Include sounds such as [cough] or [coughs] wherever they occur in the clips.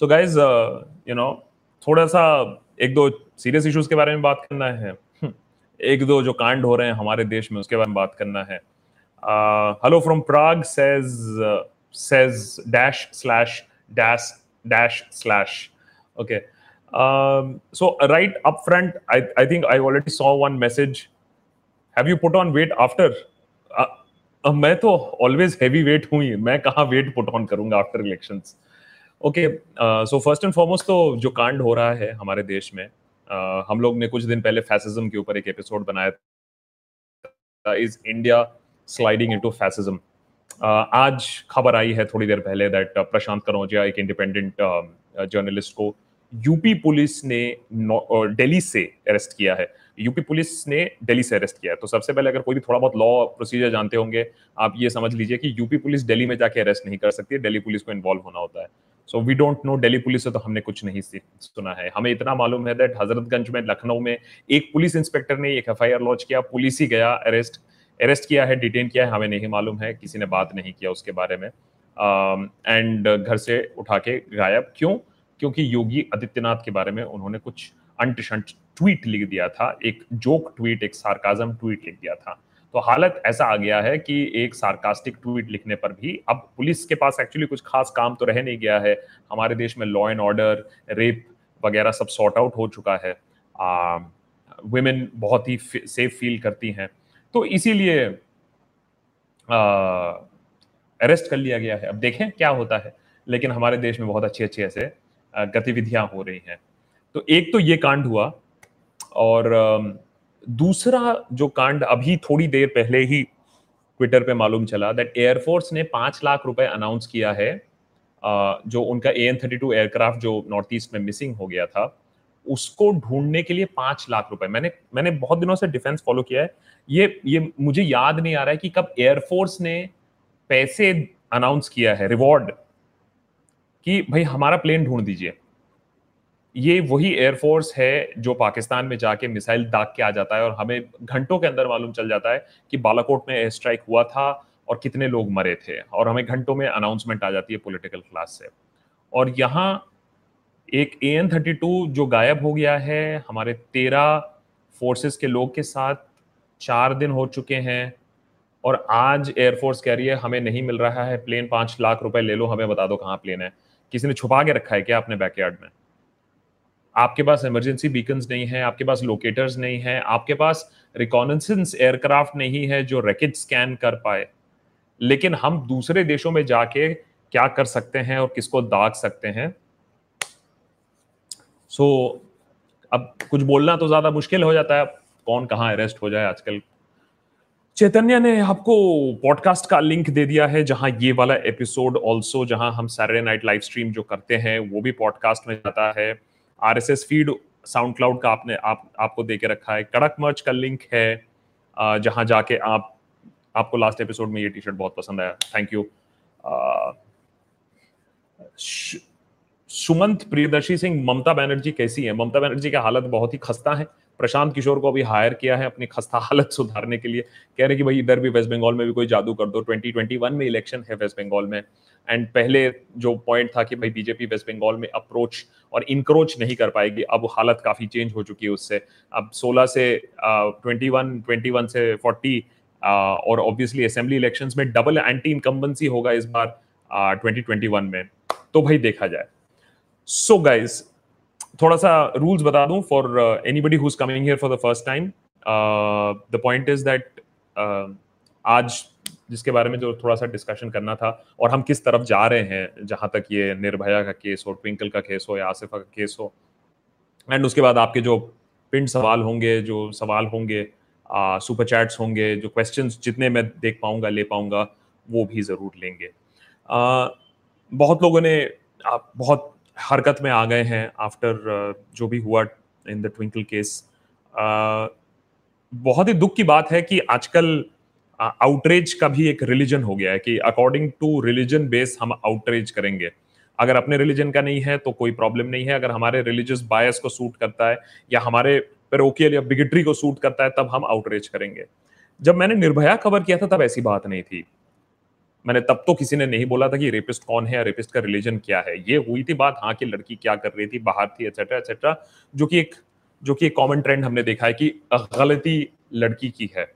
So guys you know थोड़ा सा एक दो सीरियस इश्यूज़ के बारे में बात करना है। हम्म, एक दो जो कांड हो रहे हैं हमारे देश में उसके बारे में बात करना है। Hello from Prague says says dash slash dash dash slash okay up front I, I think i already saw one message. Have you put on weight after? Uh, uh, मैं तो ऑलवेज हैवी वेट हूँ ही। मैं कहाँ wait put on करूँगा after elections okay so first and foremost तो जो कांड हो रहा है हमारे देश में uh, हम लोग ने कुछ दिन पहले फैसिज्म के ऊपर एक एपिसोड बनाया is India sliding into fascism आज खबर आई है थोड़ी देर पहले दैट uh, प्रशांत कनौजिया एक इंडिपेंडेंट जर्नलिस्ट uh, को यूपी पुलिस ने दिल्ली uh, से अरेस्ट किया है। यूपी पुलिस ने दिल्ली से अरेस्ट किया है। तो सबसे पहले अगर कोई भी थोड़ा बहुत लॉ प्रोसीजर जानते होंगे आप ये समझ लीजिए कि यूपी पुलिस दिल्ली में जाके अरेस्ट नहीं कर सकती है दिल्ली पुलिस को इन्वॉल्व होना होता है। So we don't know Delhi police से तो हमने कुछ नहीं सुना है। हमें इतना मालूम है दैट हजरतगंज में लखनऊ में एक पुलिस इंस्पेक्टर ने एक एफआईआर लॉन्च किया पुलिस ही गया अरेस्ट अरेस्ट किया है डिटेन किया है हमें नहीं मालूम है किसी ने बात नहीं किया उसके बारे में। एंड um, घर से उठा के गायब। क्यों? क्योंकि योगी आदित्यनाथ के बारे में उन्होंने कुछ अंट शंट ट्वीट लिख दिया था एक जोक ट्वीट एक सार्काजम ट्वीट लिख दिया था। तो हालत ऐसा आ गया है कि एक सार्कास्टिक ट्वीट लिखने पर भी अब पुलिस के पास एक्चुअली कुछ खास काम तो रह नहीं गया है। हमारे देश में लॉ एंड ऑर्डर रेप वगैरह सब सॉर्ट आउट हो चुका है। वुमेन बहुत ही सेफ़ फील करती हैं। तो इसीलिए अरेस्ट कर लिया गया है। अब देखें क्या होता है। लेकिन हमारे देश में बहुत अच्छी अच्छी ऐसे गतिविधियाँ हो रही हैं। तो एक तो ये कांड हुआ और दूसरा जो कांड अभी थोड़ी देर पहले ही ट्विटर पे मालूम चला दैट एयरफोर्स ने पाँच लाख रुपए अनाउंस किया है जो उनका A N thirty two aircraft जो नॉर्थ ईस्ट में मिसिंग हो गया था, उसको ढूँढने के लिए पाँच लाख रुपए। मैंने मैंने बहुत दिनों से डिफेंस फॉलो किया है। ये ये मुझे याद नहीं आ रहा है कि कब एयरफोर्स ने पैसे अनाउंस किया है रिवॉर्ड कि भाई हमारा प्लेन ढूंढ दीजिए। ये वही एयरफोर्स है जो पाकिस्तान में जाके मिसाइल दाग के आ जाता है और हमें घंटों के अंदर मालूम चल जाता है कि बालाकोट में एयर स्ट्राइक हुआ था और कितने लोग मरे थे और हमें घंटों में अनाउंसमेंट आ जाती है पॉलिटिकल क्लास से। और यहाँ एक ए एन थर्टी टू जो गायब हो गया है, हमारे तेरह फोर्सेस के लोग के साथ चार दिन हो चुके हैं और आज एयरफोर्स कह रही है, हमें नहीं मिल रहा है प्लेन पाँच लाख रुपए ले लो, हमें बता दो कहाँ प्लेन है। किसी ने छुपा के रखा है क्या अपने बैकयार्ड में? आपके पास इमरजेंसी बीकन्स नहीं है आपके पास लोकेटर्स नहीं है आपके पास रिकॉनेसेंस एयरक्राफ्ट नहीं है जो रैकेट स्कैन कर पाए। लेकिन हम दूसरे देशों में जाके क्या कर सकते हैं और किसको दाग सकते हैं? सो so, अब कुछ बोलना तो ज़्यादा मुश्किल हो जाता है। कौन कहाँ अरेस्ट हो जाए आजकल? चैतन्य ने आपको पॉडकास्ट का लिंक दे दिया है जहाँ ये वाला एपिसोड ऑल्सो जहाँ हम सैटरडे नाइट लाइव स्ट्रीम जो करते हैं वो भी पॉडकास्ट में जाता है। आरएसएस फ़ीड साउंड क्लाउड का आपने, आप, आपको दे के रखा है। कड़क मर्च का लिंक है जहाँ जाके आप, आपको लास्ट एपिसोड में ये टी शर्ट बहुत पसंद आया। थैंक यू सुमंत प्रियदर्शी सिंह, ममता बैनर्जी कैसी है? ममता बैनर्जी का हालत बहुत ही खस्ता है। प्रशांत किशोर को अभी हायर किया है अपनी खस्ता हालत सुधारने के लिए। कह रहे हैं कि भाई, इधर भी वेस्ट बंगाल में भी कोई जादू कर दो। 2021 में इलेक्शन है वेस्ट बंगाल में। एंड पहले जो पॉइंट था कि भाई बीजेपी वेस्ट बंगाल में अप्रोच और इनक्रोच नहीं कर पाएगी, अब हालत काफ़ी चेंज हो चुकी है उससे। अब 16 से ट्वेंटी वन ट्वेंटी वन से 40 और ऑब्वियसली असेंबली इलेक्शंस में डबल एंटी इनकम्बेंसी होगा इस बार ट्वेंटी ट्वेंटी वन में। तो भाई देखा जाए। सो so गाइज़ थोड़ा सा रूल्स बता दूँ for anybody who is coming here for the first time the point is that आज जिसके बारे में जो थोड़ा सा डिस्कशन करना था और हम किस तरफ़ जा रहे हैं जहाँ तक ये निर्भया का केस हो ट्विंकल का केस हो या आसिफा का केस हो एंड उसके बाद आपके जो पिंड सवाल होंगे जो सवाल होंगे सुपर चैट्स होंगे जो क्वेश्चन जितने मैं देख पाऊँगा ले पाऊँगा वो भी ज़रूर लेंगे। आ, बहुत लोगों ने आप बहुत हरकत में आ गए हैं आफ्टर जो भी हुआ इन द ट्विंकल केस बहुत ही दुख की बात है कि आजकल आउटरेज का भी एक रिलीजन हो गया है कि अकॉर्डिंग टू रिलीजन बेस हम आउटरेज करेंगे। अगर अपने रिलीजन का नहीं है तो कोई प्रॉब्लम नहीं है। अगर हमारे रिलीजियस बायस को सूट करता है या हमारे पेरोकियल या बिगेटरी को सूट करता है, तब हम आउटरेज करेंगे। जब मैंने निर्भया कवर किया था, तब ऐसी बात नहीं थी। मैंने तब तो किसी ने नहीं बोला था कि रेपिस्ट कौन है या रेपिस्ट का रिलीजन क्या है। ये हुई थी बात हाँ कि लड़की क्या कर रही थी बाहर थी एक्सेट्रा एक्सेट्रा जो कि एक जो कि एक कॉमन ट्रेंड हमने देखा है कि गलती लड़की की है।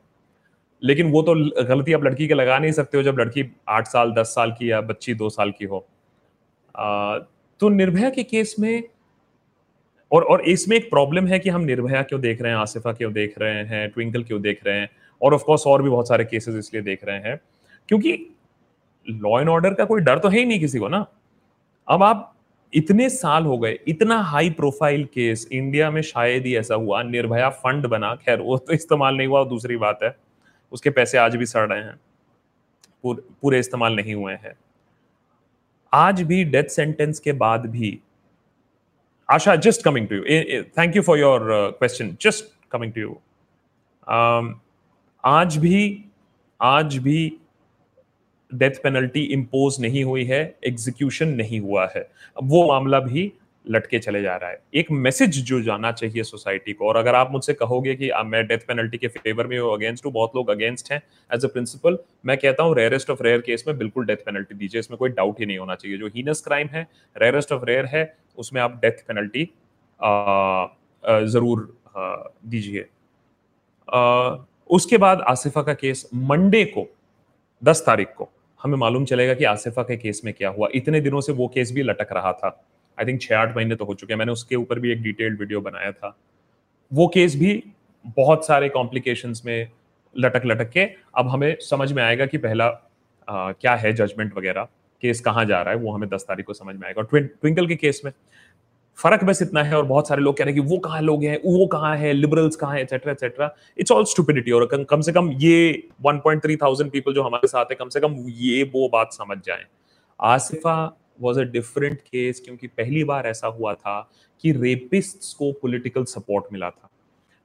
लेकिन वो तो गलती आप लड़की के लगा नहीं सकते हो जब लड़की आठ साल दस साल की या बच्ची दो साल की हो। आ, तो निर्भया के केस में और और इसमें एक प्रॉब्लम है कि हम निर्भया क्यों देख रहे हैं आसिफा क्यों देख रहे हैं ट्विंकल क्यों देख रहे हैं और ऑफ़ कोर्स और भी बहुत सारे केसेस इसलिए देख रहे हैं। क्योंकि लॉ एंड ऑर्डर का कोई डर तो है ही नहीं किसी को ना। अब आप इतने साल हो गए इतना हाई प्रोफ़ाइल केस इंडिया में शायद ही ऐसा हुआ निर्भया फंड बना खैर वो तो इस्तेमाल नहीं हुआ दूसरी बात है। उसके पैसे आज भी सड़ रहे हैं। पूर, पूरे इस्तेमाल नहीं हुए हैं। आज भी डेथ सेंटेंस के बाद भी Asha just coming to you thank you for your question just coming to you आज भी आज भी डेथ पेनल्टी इम्पोज नहीं हुई है एग्जीक्यूशन नहीं हुआ है। अब वो मामला भी लटके चले जा रहा है। एक मैसेज जो जाना चाहिए सोसाइटी को, और अगर आप मुझसे कहोगे कि मैं डेथ पेनल्टी के फेवर में हूँ अगेंस्ट हूँ, बहुत लोग अगेंस्ट हैं एज अ प्रिंसिपल मैं कहता हूँ रेयरेस्ट ऑफ़ रेयर केस में बिल्कुल डेथ पेनल्टी दीजिए, इसमें कोई डाउट ही नहीं होना चाहिए। जो हीनस क्राइम है रेयरेस्ट ऑफ़ रेयर है, उसमें आप डेथ पेनल्टी ज़रूर दीजिए। उसके बाद आसिफा का केस मंडे को, दस तारीख को। हमें मालूम चलेगा कि आसिफा के केस में क्या हुआ। इतने दिनों से वो केस भी लटक रहा था। आई थिंक छः आठ महीने तो हो चुके हैं। मैंने उसके ऊपर भी एक डिटेल्ड वीडियो बनाया था। वो केस भी बहुत सारे कॉम्प्लिकेशन में लटक लटक के। अब हमें समझ में आएगा कि पहला आ, क्या है जजमेंट वगैरह। केस कहाँ जा रहा है वो हमें दस तारीख को समझ में आएगा। और ट्विंकल के केस में फ़र्क बस इतना है और बहुत सारे लोग कह रहे हैं कि वो कहाँ लोग हैं, वो कहाँ है लिबरल्स कहाँ है etcetera etcetera it's all stupidity और कम से कम ये 1.3 थाउज़ेंड पीपल जो हमारे साथ है, कम से कम ये वो बात समझ जाए। Asifa was a different case क्योंकि पहली बार ऐसा हुआ था कि रेपिस्ट को पोलिटिकल सपोर्ट मिला था।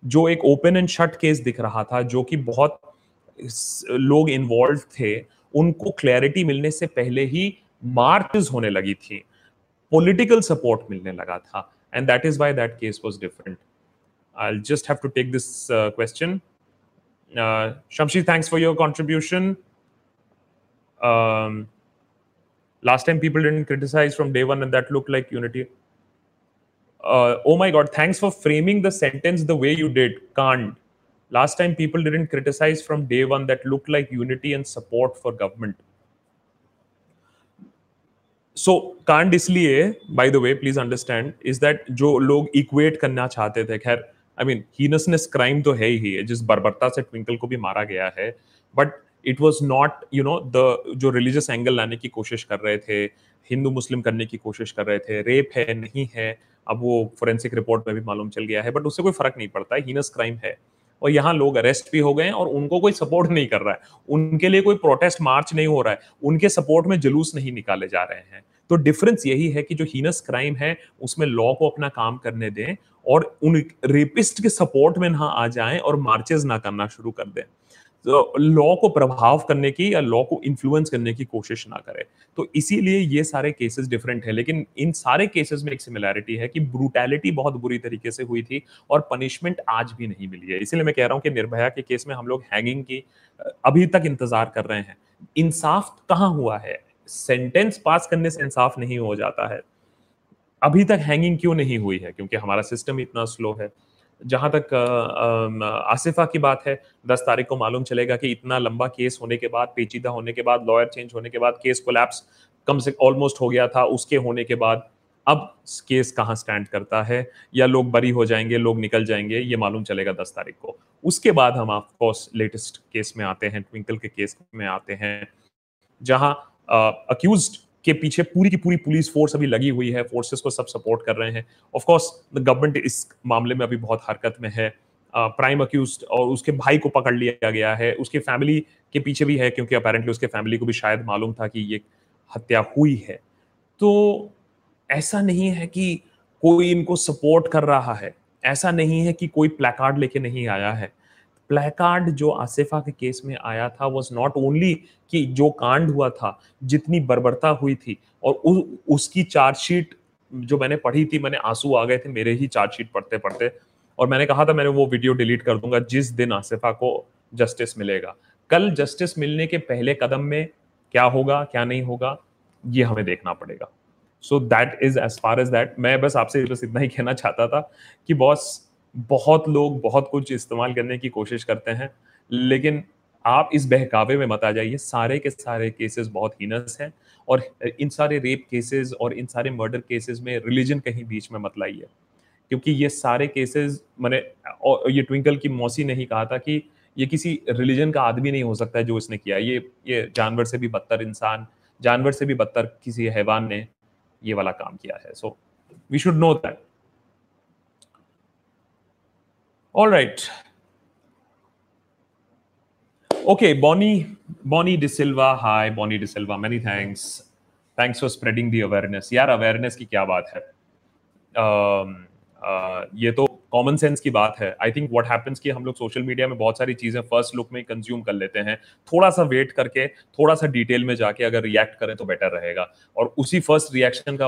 जो एक ओपन एंड शट केस दिख रहा था, जो कि बहुत लोग इन्वॉल्व थे, उनको क्लैरिटी मिलने से पहले ही मार्च होने लगी थी। political support milne laga tha and that is why that case was different. I'll just have to take this uh, question. Uh, Shamshi thanks for your contribution. Um, last time people didn't criticize from day one and that looked like unity. Uh, oh my god thanks for framing the sentence the way you did. Can't. Last time people didn't criticize from day one that looked like unity and support for government. So कांड इसलिए by the way please understand is that जो लोग equate करना चाहते थे, खैर I mean heinousness crime तो है ही है, जिस बर्बरता से ट्विंकल को भी मारा गया है but it was not you know the जो रिलीजियस एंगल लाने की कोशिश कर रहे थे, हिंदू मुस्लिम करने की कोशिश कर रहे थे रेप है, नहीं है, अब वो फोरेंसिक रिपोर्ट में भी मालूम चल गया है बट उससे कोई फ़र्क नहीं पड़ता है हीनस क्राइम है। और यहाँ लोग अरेस्ट भी हो गए हैं और उनको कोई सपोर्ट नहीं कर रहा है। उनके लिए कोई प्रोटेस्ट मार्च नहीं हो रहा है। उनके सपोर्ट में जुलूस नहीं निकाले जा रहे हैं। तो डिफरेंस यही है कि जो हीनस क्राइम है, उसमें लॉ को अपना काम करने दें और उन रेपिस्ट के सपोर्ट में ना आ जाएँ और मार्चेस ना करना शुरू कर दें। लॉ को प्रभाव करने की या लॉ को इन्फ्लुएंस करने की कोशिश ना करे। तो इसीलिए ये सारे केसेस डिफरेंट है, लेकिन इन सारे केसेस में एक सिमिलैरिटी है कि ब्रूटैलिटी बहुत बुरी तरीके से हुई थी और पनिशमेंट आज भी नहीं मिली है। इसीलिए मैं कह रहा हूँ कि निर्भया के केस में हम लोग हैंगिंग की अभी तक इंतज़ार कर रहे हैं। इंसाफ कहाँ हुआ है? सेंटेंस पास करने से इंसाफ नहीं हो जाता है। अभी तक हैंगिंग क्यों नहीं हुई है? क्योंकि हमारा सिस्टम इतना स्लो है। जहाँ तक आसिफा की बात है, दस तारीख को मालूम चलेगा कि इतना लंबा केस होने के बाद, पेचीदा होने के बाद, लॉयर चेंज होने के बाद, केस कोलैप्स कम से ऑलमोस्ट हो गया था, उसके होने के बाद, अब केस कहाँ स्टैंड करता है? या लोग बरी हो जाएँगे, लोग निकल जाएँगे, ये मालूम चलेगा दस तारीख को। उसके बाद हम ऑफकोर्स लेटेस्ट केस में आते हैं ट्विंकल के केस में आते हैं, जहाँ अक्यूज के पीछे पूरी की पूरी पुलिस फोर्स अभी लगी हुई है फोर्सेस को सब सपोर्ट कर रहे हैं। ऑफ़ कोर्स द गवर्नमेंट इस मामले में अभी बहुत हरकत में है। प्राइम uh, अक्यूज और उसके भाई को पकड़ लिया गया है। उसके फैमिली के पीछे भी है क्योंकि अपेरेंटली उसके फैमिली को भी शायद मालूम था कि ये हत्या हुई है। तो ऐसा नहीं है कि कोई इनको सपोर्ट कर रहा है। ऐसा नहीं है कि कोई प्लेकार्ड लेके नहीं आया है। प्लेकार्ड जो आसिफा के केस में आया था वॉज़ नॉट ओनली कि जो कांड हुआ था जितनी बर्बरता हुई थी और उ, उसकी चार्जशीट जो मैंने पढ़ी थी मैंने आँसू आ गए थे मेरे ही चार्जशीट पढ़ते पढ़ते और मैंने कहा था मैंने वो वीडियो डिलीट कर दूँगा जिस दिन आसिफा को जस्टिस मिलेगा। कल जस्टिस मिलने के पहले कदम में क्या होगा क्या नहीं होगा ये हमें देखना पड़ेगा। So that is as far as that मैं बस आपसे बस इतना ही कहना चाहता था कि बॉस बहुत लोग बहुत कुछ इस्तेमाल करने की कोशिश करते हैं, लेकिन आप इस बहकावे में मत आ जाइए। सारे के सारे केसेस बहुत हीनस हैं और इन सारे रेप केसेस और इन सारे मर्डर केसेस में रिलीजन कहीं बीच में मत लाइए। क्योंकि ये सारे केसेस मैंने और ये ट्विंकल की मौसी ने ही कहा था कि ये किसी रिलीजन का आदमी नहीं हो सकता है जो इसने किया। ये ये जानवर से भी बदतर इंसान, जानवर से भी बदतर किसी हैवान ने ये वाला काम किया है। So we should know that all right okay Bonnie Bonnie D'Silva hi Bonnie D'Silva many thanks thanks for spreading the awareness यार अवेयरनेस की क्या बात है uh, uh, ये तो कॉमन सेंस की बात है आई थिंक व्हाट हैपेंस कि हम लोग सोशल मीडिया में बहुत सारी चीज़ें फ़र्स्ट लुक में कंज्यूम कर लेते हैं थोड़ा सा वेट करके थोड़ा सा डिटेल में जाके अगर रिएक्ट करें तो बेटर रहेगा और उसी फ़र्स्ट रिएक्शन का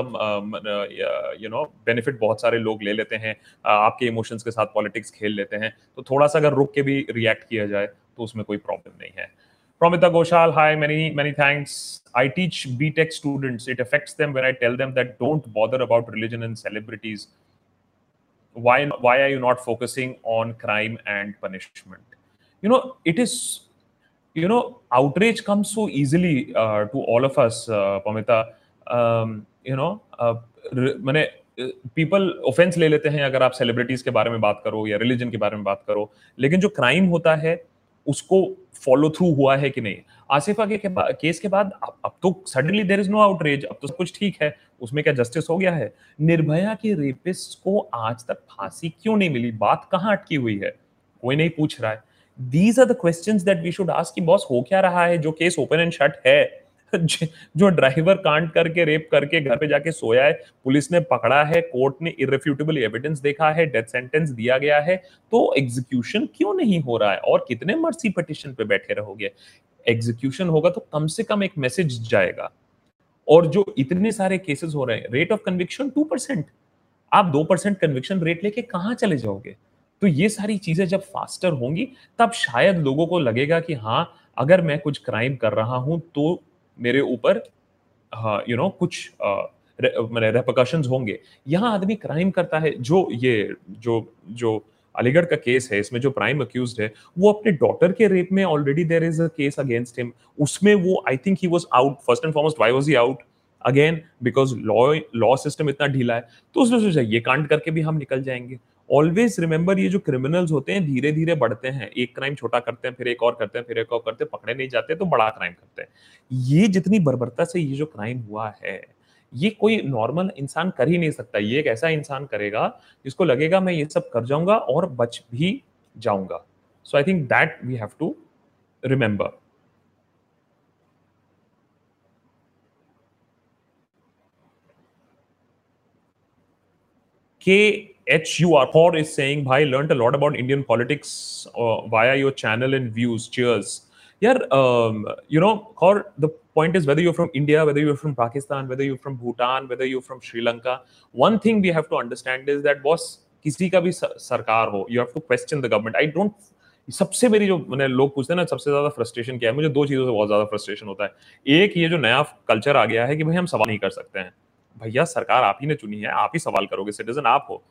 यू नो बेनिफिट बहुत सारे लोग ले लेते हैं आपके इमोशंस के साथ पॉलिटिक्स खेल लेते हैं तो थोड़ा सा अगर रुक के भी रिएक्ट किया जाए तो उसमें कोई प्रॉब्लम नहीं है Promita Goshal, hi, many many thanks. I teach BTech students. It affects them when I tell them that don't bother about religion and celebrities. Why why are you not focusing on crime and punishment you know it is you know outrage comes so easily uh, to all of us uh, pamita um, you know uh, मैंने people offence ले लेते हैं अगर आप celebrities के बारे में बात करो या रिलीजन के बारे में बात करो लेकिन जो क्राइम होता है उसको फॉलो थ्रू हुआ है कि नहीं? आसिफा के, के केस के बाद अब, अब तो suddenly there is no outrage अब तो सब कुछ ठीक है उसमें क्या जस्टिस हो गया है? निर्भया के रेपिस्ट को आज तक फांसी क्यों नहीं मिली? बात कहाँ अटकी हुई है? कोई नहीं पूछ रहा है। These are the questions that we should ask कि बॉस हो क्या रहा है? जो केस ओपन एंड शट है [laughs] जो ड्राइवर कांड करके रेप करके घर पे जाके सोया है, पुलिस ने पकड़ा है कोर्ट ने इरेफ्यूटेबल एविडेंस देखा है डेथ सेंटेंस दिया गया है तो एग्जीक्यूशन क्यों नहीं हो रहा है? और कितने मर्सी पिटिशन पे बैठे रहोगे? एग्जीक्यूशन होगा तो कम से कम एक मैसेज जाएगा। और जो इतने सारे केसेस हो रहे हैं rate of conviction two percent आप दो परसेंट कन्विक्शन रेट लेके कहाँ चले जाओगे? तो ये सारी चीज़ें जब फास्टर होंगी, तब शायद लोगों को लगेगा कि हाँ अगर मैं कुछ क्राइम कर रहा हूँ तो मेरे ऊपर यू नो कुछ मैंने रेपोकशन होंगे। यहाँ आदमी क्राइम करता है, जो ये, जो जो अलीगढ़ का केस है, इसमें जो प्राइम अक्यूज है, वो अपने डॉटर के रेप में already there is a case against him उसमें वो I think he was out first and foremost why was he out again because law law system इतना ढीला है तो उसने सोचा ये कांड करके भी हम निकल जाएँगे। ऑलवेज रिमेंबर ये जो क्रिमिनल्स होते हैं धीरे धीरे बढ़ते हैं। एक क्राइम छोटा करते हैं, फिर एक और करते हैं, फिर एक और करते हैं, पकड़े नहीं जाते तो बड़ा क्राइम करते हैं। ये जितनी बर्बरता से ये जो क्राइम हुआ है, ये कोई नॉर्मल इंसान कर ही नहीं सकता। ये एक ऐसा इंसान करेगा, जिसको लगेगा मैं ये सब कर जाऊँगा और बच भी जाऊँगा। So I think that we have to remember K H U R four is saying भाई learn a lot about Indian politics via your channel in views cheers यार यू नो और the point is whether you from India whether you from Pakistan whether you from Bhutan whether you from Sri Lanka one thing we have to understand is that boss किसी का भी सरकार हो you have to question the government I don't सबसे मेरी जो मैंने लोग पूछते हैं ना, सबसे ज़्यादा फ्रस्ट्रेशन क्या है? मुझे दो चीज़ों से बहुत ज़्यादा फ्रस्ट्रेशन होता है। एक, ये जो नया कल्चर आ गया है कि भाई हम सवाल नहीं कर सकते हैं। भैया, सरकार आप ही ने चुनी है, आप ही सवाल करोगे सिटीजन आप हो।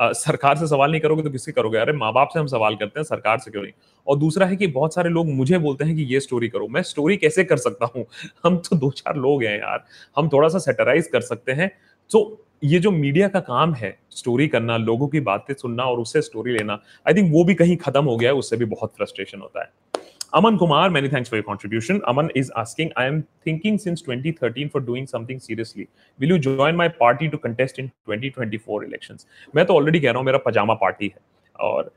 सरकार से सवाल नहीं करोगे तो किससे करोगे? अरे माँ बाप से हम सवाल करते हैं, सरकार से क्यों नहीं? और दूसरा है कि बहुत सारे लोग मुझे बोलते हैं कि ये स्टोरी करो। मैं स्टोरी कैसे कर सकता हूँ? [laughs] हम तो दो चार लोग हैं यार। हम थोड़ा सा सेटराइज कर सकते हैं। तो ये जो मीडिया का काम है स्टोरी करना, लोगों की बातें सुनना और उससे स्टोरी लेना आई थिंक वो भी कहीं खत्म हो गया है, उससे भी बहुत फ्रस्ट्रेशन होता है। Aman Kumar, many thanks for your contribution. Aman is asking, I am thinking since 2013 for doing something seriously. Will you join my party to contest in 2024 elections? मैं तो already कह रहा हूँ मेरा पजामा पार्टी है और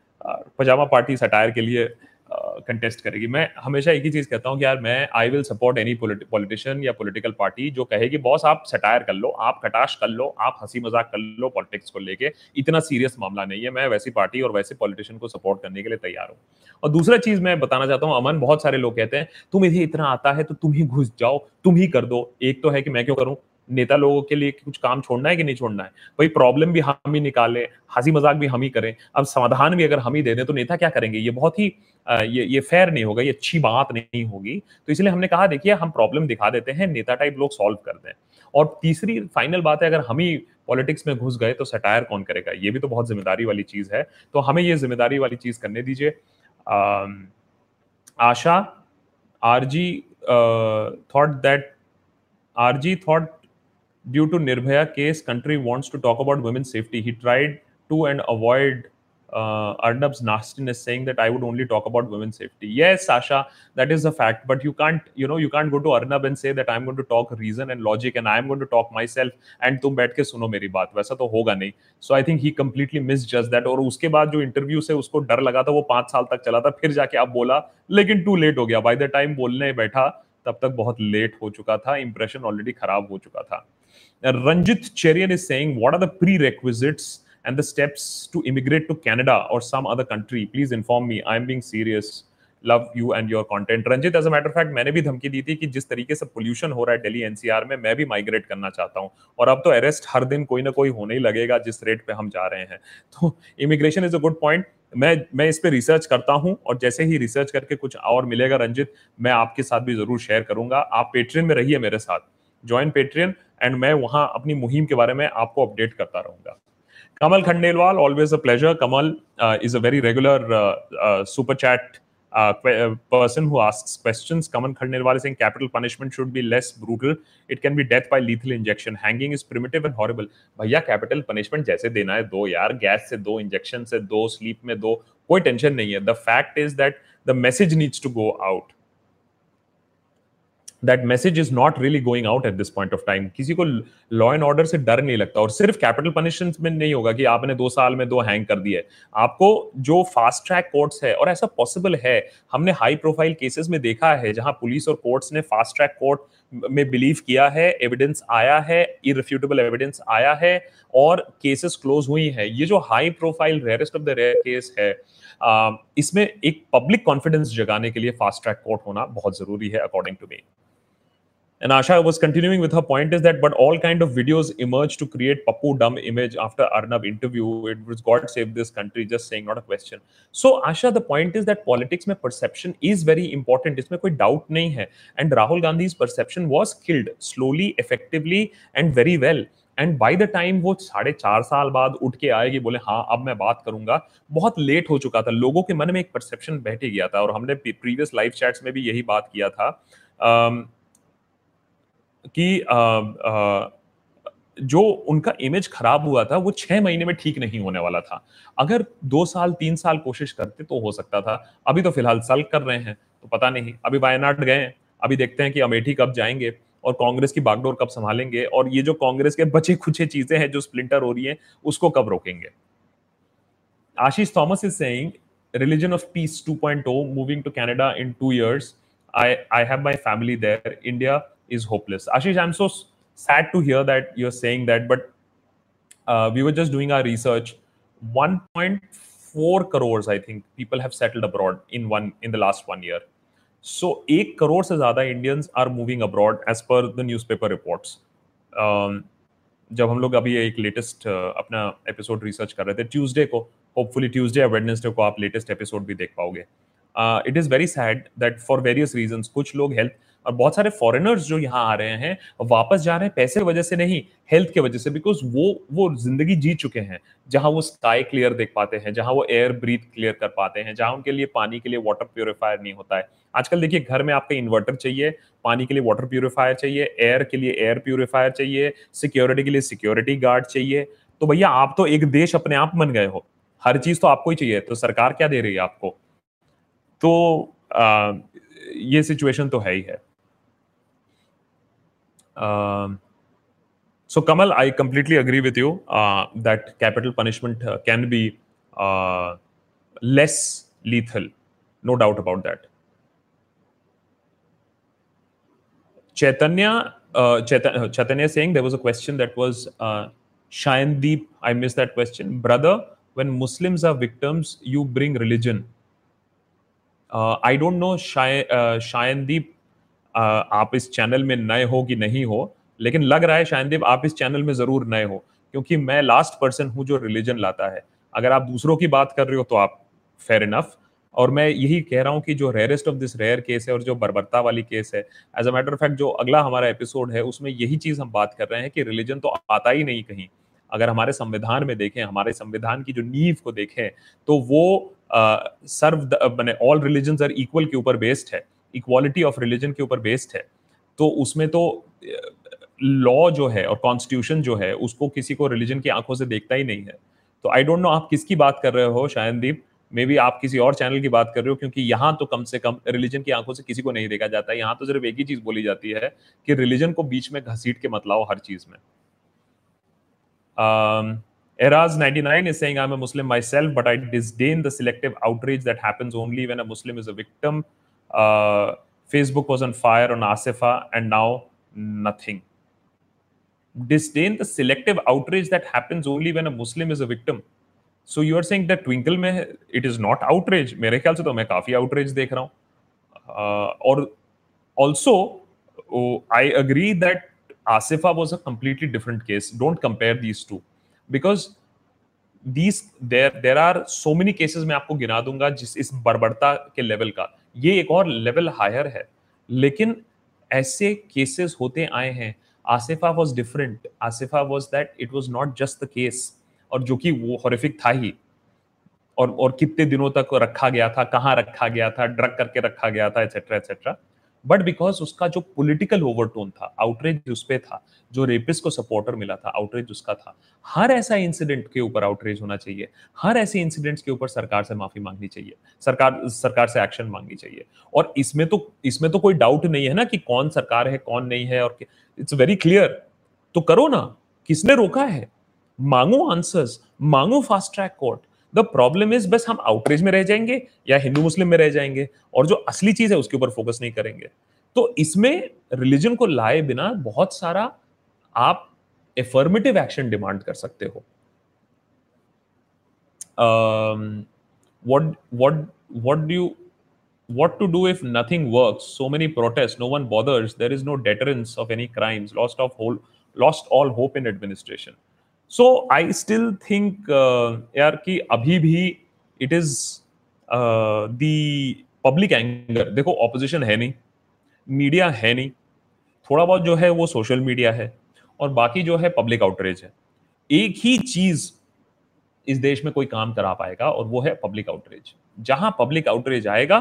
पजामा पार्टी सटायर के लिए कंटेस्ट करेगी। मैं हमेशा एक ही चीज़ कहता हूँ कि यार, मैं I will support any politician या पॉलिटिकल पार्टी जो कहे कि, बॉस, आप सटायर कर लो, आप कटाश कर लो, आप हँसी मज़ाक कर लो पॉलिटिक्स को लेके, इतना सीरियस मामला नहीं है। मैं वैसी पार्टी और वैसे पॉलिटिशियन को सपोर्ट करने के लिए तैयार हूँ। और दूसरा चीज़ मैं बताना चाहता हूँ, अमन, बहुत सारे लोग कहते हैं, तुम इधे इतना आता है तो तुम ही घुस जाओ, तुम ही कर दो। एक तो है कि मैं क्यों करूँ? नेता लोगों के लिए कुछ काम छोड़ना है कि नहीं छोड़ना है? भाई प्रॉब्लम भी हम ही निकाले, हँसी मज़ाक भी हम ही करें। अब समाधान भी अगर हम ही दे दें तो नेता क्या करेंगे? ये बहुत ही ये ये फेयर नहीं होगा, ये अच्छी बात नहीं होगी। तो इसलिए हमने कहा, देखिए, हम प्रॉब्लम दिखा देते हैं, नेता टाइप लोग सॉल्व कर दें। और तीसरी फाइनल बात है, अगर हम ही पॉलिटिक्स में घुस गए तो सटायर कौन करेगा? ये भी तो बहुत ज़िम्मेदारी वाली चीज़ है। तो हमें ये ज़िम्मेदारी वाली चीज़ करने दीजिए। Asha, RG thought that RG thought due to Nirbhaya case country wants to talk about women's safety he tried to and avoid uh, Arnab's nastiness saying that I would only talk about women's safety. Yes, Sasha, that is a fact. But you can't, you know, you can't go to Arnab and say that I'm going to talk reason and logic and I'm going to talk myself and तुम बैठ के सुनो मेरी बात वैसा तो होगा नहीं so I think he miss just that और उसके बाद जो इंटरव्यू से उसको डर लगा था वो पाँच साल तक चला था फिर जाके आप बोला लेकिन टू लेट हो गया बाय द टाइम बोलने बैठा तब तक बहुत लेट हो चुका था इंप्रेशन ऑलरेडी खराब हो चुका था Ranjit Cherian is saying what are the prerequisites and the steps to immigrate to Canada or some other country, please inform me. I'm being serious. Love you and your content Ranjit as a matter fact मैंने भी धमकी दी थी कि जिस तरीके से pollution हो रहा है दिल्ली एनसीआर में मैं भी माइग्रेट करना चाहता हूँ। और अब तो अरेस्ट हर दिन कोई ना कोई होने ही लगेगा जिस रेट पे हम जा रहे हैं। तो immigration is a good point मैं मैं इस पर रिसर्च करता हूँ और जैसे ही रिसर्च करके कुछ और मिलेगा रंजित मैं आपके साथ भी ज़रूर शेयर करूँगा। आप पेट्रियन में रहिए मेरे साथ। ज्वाइन पेट्रियन एंड मैं वहाँ अपनी मुहिम के बारे में आपको अपडेट करता रहूँगा। Kamal Khandelwal always a pleasure Kamal is a very regular super chat person who asks question Kamal Khandelwal Singh capital punishment should be less brutal it can be death by lethal injection hanging is primitive and horrible भैया capital punishment जैसे देना है, दो यार gas से दो injection से दो स्लीप में दो, कोई टेंशन नहीं है। The fact is that the message needs to go out that message is not really going out at this point of time किसी को लॉ एंड ऑर्डर से डर नहीं लगता और सिर्फ़ कैपिटल पनिशमेंट में नहीं होगा कि आपने दो साल में दो हैंग कर दिए। आपको जो फास्ट ट्रैक कोर्ट्स है और ऐसा पॉसिबल है, हमने हाई प्रोफ़ाइल केसेस में देखा है जहाँ पुलिस और कोर्ट्स ने फास्ट ट्रैक कोर्ट में बिलीव किया है एविडेंस आया है इरिफ्यूटेबल एविडेंस आया है और केसेस क्लोज हुई है। ये जो high profile rarest of the rare case है इसमें एक पब्लिक कॉन्फिडेंस जगाने के लिए फास्ट ट्रैक कोर्ट होना बहुत ज़रूरी है according to me And Asha was continuing with her point is that, but all kind of videos emerge to create Papu dumb image after Arnab interview. It was God save this country, just saying, not a question. So Asha, the point is that politics में perception is very important. इसमें कोई doubt नहीं है. And Rahul Gandhi's perception was killed slowly, effectively, and very well. And by the time वो साढ़े चार साल बाद उठ के आएगी बोले हाँ अब मैं बात करूँगा बहुत लेट हो चुका था लोगों के मन में एक परसेप्शन बैठ ही गया था और हमने प्रीवियस लाइव चैट्स में भी यही बात किया था कि आ, आ, जो उनका इमेज खराब हुआ था वो छह महीने में ठीक नहीं होने वाला था। अगर दो साल तीन साल कोशिश करते तो हो सकता था। अभी तो फ़िलहाल सल्व कर रहे हैं तो पता नहीं। अभी वायनाड गए अभी देखते हैं कि अमेठी कब जाएँगे और कांग्रेस की बागडोर कब संभालेंगे और ये जो कांग्रेस के बचे खुचे चीज़ें हैं जो स्प्लिंटर हो रही हैं उसको कब रोकेंगे? Ashish Thomas is saying religion of peace 2.0 moving to canada in 2 years. I i have my family there. India is hopeless. Ashish, I'm so sad to hear that you're saying that, but uh, we were just doing our research. 1.4 crores, I think, people have settled abroad in one in the last one year. So, एक करोड़ से ज्यादा Indians are moving abroad as per the newspaper reports जब हम लोग अभी एक latest uh, अपना episode research कर रहे थे ट्यूसडे को होपफुली ट्यूसडे या वेडनेसडे को आप लेटेस्ट एपिसोड भी देख पाओगे it is very sad that for various reasons कुछ लोग हेल्थ और बहुत सारे फॉरेनर्स जो यहाँ आ रहे हैं वापस जा रहे हैं पैसे की वजह से नहीं हेल्थ की वजह से बिकॉज़ वो वो ज़िंदगी जी चुके हैं जहाँ वो स्काई क्लियर देख पाते हैं जहाँ वो एयर ब्रीथ क्लियर कर पाते हैं जहाँ उनके लिए पानी के लिए वाटर प्योरीफायर नहीं होता है। आजकल देखिए घर में आपका इन्वर्टर चाहिए पानी के लिए वाटर प्योरीफायर चाहिए एयर के लिए एयर प्योरीफायर चाहिए सिक्योरिटी के लिए सिक्योरिटी गार्ड चाहिए। तो भैया आप तो एक देश अपने आप बन गए हो हर चीज़ तो आपको ही चाहिए तो सरकार क्या दे रही है आपको? तो आ, ये सिचुएशन तो है ही है। Um, so, Kamal, I completely agree with you uh, that capital punishment uh, can be uh, less lethal. No doubt about that. Chaitanya, uh, Chaitanya, Chaitanya saying there was a question that was uh, Shayandeep. I missed that question. Brother, when Muslims are victims, you bring religion. Uh, I don't know Shay, uh, Shayandeep आप इस channel में नए हो कि नहीं हो, लेकिन लग रहा है शायद आप इस चैनल में ज़रूर नए हो, क्योंकि मैं लास्ट पर्सन हूँ जो रिलीजन लाता है। अगर आप दूसरों की बात कर रहे हो तो आप फेयर इनफ और मैं यही कह रहा हूँ कि जो rarest of this rare case है और जो बर्बरता वाली केस है as a matter of fact जो अगला हमारा एपिसोड है, उसमें यही चीज़ हम बात कर रहे हैं कि रिलीजन तो आता ही नहीं कहीं। अगर हमारे संविधान में देखें, हमारे संविधान की जो नींव को देखें तो वो सर्व मैंने ऑल रिलीजन आर इक्वल के ऊपर बेस्ड है। इक्वालिटी ऑफ़ रिलीजन के ऊपर बेस्ड है तो उसमें तो लॉ जो है और कॉन्स्टिट्यूशन जो है उसको किसी को रिलीजन की आँखों से देखता ही नहीं है। तो आई डोंट नो आप किसकी बात कर रहे हो शायनदीप। मे बी आप किसी और चैनल की बात कर रहे हो क्योंकि यहाँ तो कम से कम रिलीजन की आँखों से किसी को नहीं देखा जाता यहाँ तो सिर्फ़ एक ही चीज़ बोली जाती है कि रिलीजन को बीच में घसीट के मतलाओ हर चीज़ में। Um, Eraz 99 is saying, I'm a Muslim myself, but I disdain the selective outrage that happens only when a Muslim is a victim. Uh, Facebook was on fire on Asifa, and now nothing. Disdain the selective outrage that happens only when a Muslim is a victim. So you are saying that Twinkle में it is not outrage मेरे ख्याल से तो मैं काफ़ी outrage देख रहा हूँ। और also I agree that Asifa was a completely different case don't compare these two because these there there are so many cases मैं आपको गिना दूँगा जिस इस बर्बरता के लेवल का। ये एक और लेवल हायर है। लेकिन ऐसे केसेस होते आए हैं। Asifa was different Asifa was that it was not just the case और जो कि वो हॉरिफिक था ही। और और कितने दिनों तक रखा गया था, कहाँ रखा गया था ड्रग करके रखा गया था एक्सेट्रा एक्सेट्रा बट बिकॉज़ उसका जो पॉलिटिकल ओवरटोन था आउटरेज उस पर था, जो रेपिस को सपोर्टर मिला था आउटरेज उसका था, हर ऐसा इंसिडेंट के ऊपर आउटरेज होना चाहिए। हर ऐसे इंसिडेंट्स के ऊपर सरकार से माफ़ी मांगनी चाहिए। सरकार सरकार से एक्शन मांगनी चाहिए। और इसमें तो इसमें तो कोई डाउट नहीं है ना कि कौन सरकार है, कौन नहीं है और इट्स वेरी क्लियर तो करो ना, किसने रोका है? मांगो आंसर्स मांगो fast track court the problem is बस हम आउटरेज में रह जाएँगे या हिंदू मुस्लिम में रह जाएँगे और जो असली चीज़ है, उसके ऊपर फोकस नहीं करेंगे। तो इसमें रिलीजन को लाए बिना बहुत सारा आप एफर्मेटिव एक्शन डिमांड कर सकते हो। What to do if nothing work so many protest no one bothers there is no deterrence of any crime lost of whole lost all hope in administration so I still think यार, कि अभी भी it is the public anger देखो opposition है नहीं media है नहीं, थोड़ा बहुत जो है वो सोशल मीडिया है, और बाकी जो है पब्लिक आउटरीच है। एक ही चीज़ इस देश में कोई काम करा पाएगा, और वो है पब्लिक आउटरीच जहाँ पब्लिक आउटरीच आएगा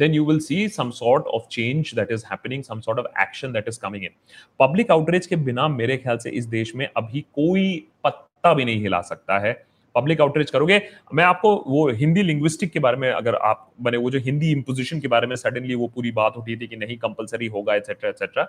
then you will see some sort of change that is happening, some sort of action that is coming in. Public outrage के बिना मेरे ख्याल से इस देश में अभी कोई पत्ता भी नहीं हिला सकता है। पब्लिक आउटरीच करोगे? मैं आपको वो हिंदी लिंग्विस्टिक के बारे में अगर आप बने वो जो हिंदी इम्पोजिशन के बारे में सडनली वो पूरी बात उठी थी कि नहीं कंपलसरी होगा etcetera etcetera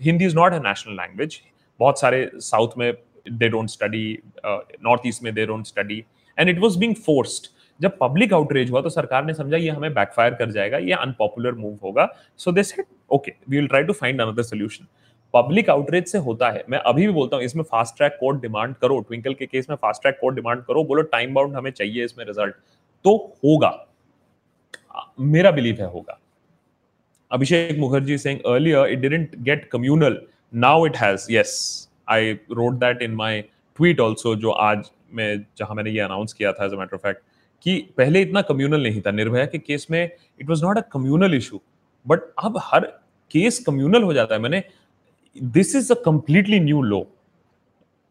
Hindi is not a national language बहुत सारे साउथ में they don't study north east में they don't study and it was being forced जब पब्लिक आउटरीच हुआ तो सरकार ने समझा ये हमें बैकफायर कर जाएगा, ये अनपॉपुलर मूव होगा। So they said okay we will try to find another solution public outreach से होता है। मैं अभी भी बोलता हूँ, इसमें फास्ट ट्रैक कोर्ट डिमांड करो ट्विंकल के केस में फास्ट ट्रैक कोर्ट डिमांड करो, बोलो टाइम बाउंड हमें चाहिए इसमें रिज़ल्ट तो होगा। मेरा बिलीव है होगा। Abhishek Mukherjee saying earlier it didn't get communal now it has yes I wrote that in my tweet also जो आज मैं, जहाँ मैंने ये अनाउंस किया था as a matter of fact कि पहले इतना कम्युनल नहीं था, निर्भया के केस में it was not a communal issue but अब हर केस कम्युनल हो जाता है मैंने। This is a completely new law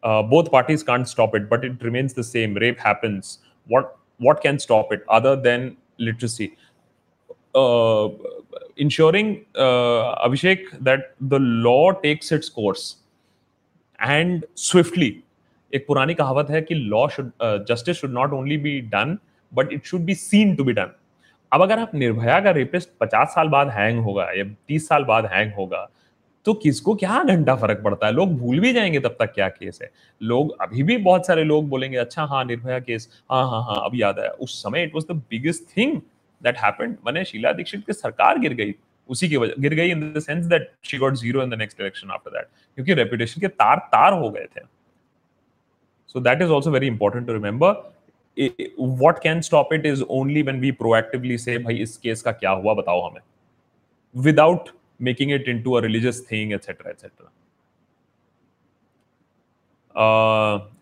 both parties can't stop it but it remains the same rape happens what what can stop it other than literacy ensuring Abhishek that the law takes its course and swiftly एक पुरानी कहावत है कि law should justice should not only be done but it should be seen to be done अब अगर आप निर्भया का rapist पचास साल बाद हैंग होगा या तीस साल बाद हैंग होगा तो किसको क्या घंटा फ़र्क पड़ता है? लोग भूल भी जाएँगे तब तक क्या केस है। लोग अभी भी बहुत सारे लोग बोलेंगे अच्छा हाँ निर्भया केस हाँ हाँ हाँ अब याद आया। उस समय it was the biggest thing that happened मैंने शीला दीक्षित की सरकार गिर गई। उसी की वजह, गिर गई in the sense that she got zero in the next election after that क्योंकि रेपुटेशन के तार तार हो गए थे। So that is also very important to remember what can stop it is only when we proactively से भाई, इस केस का क्या हुआ, बताओ हमें without making it into a religious thing etcetera etcetera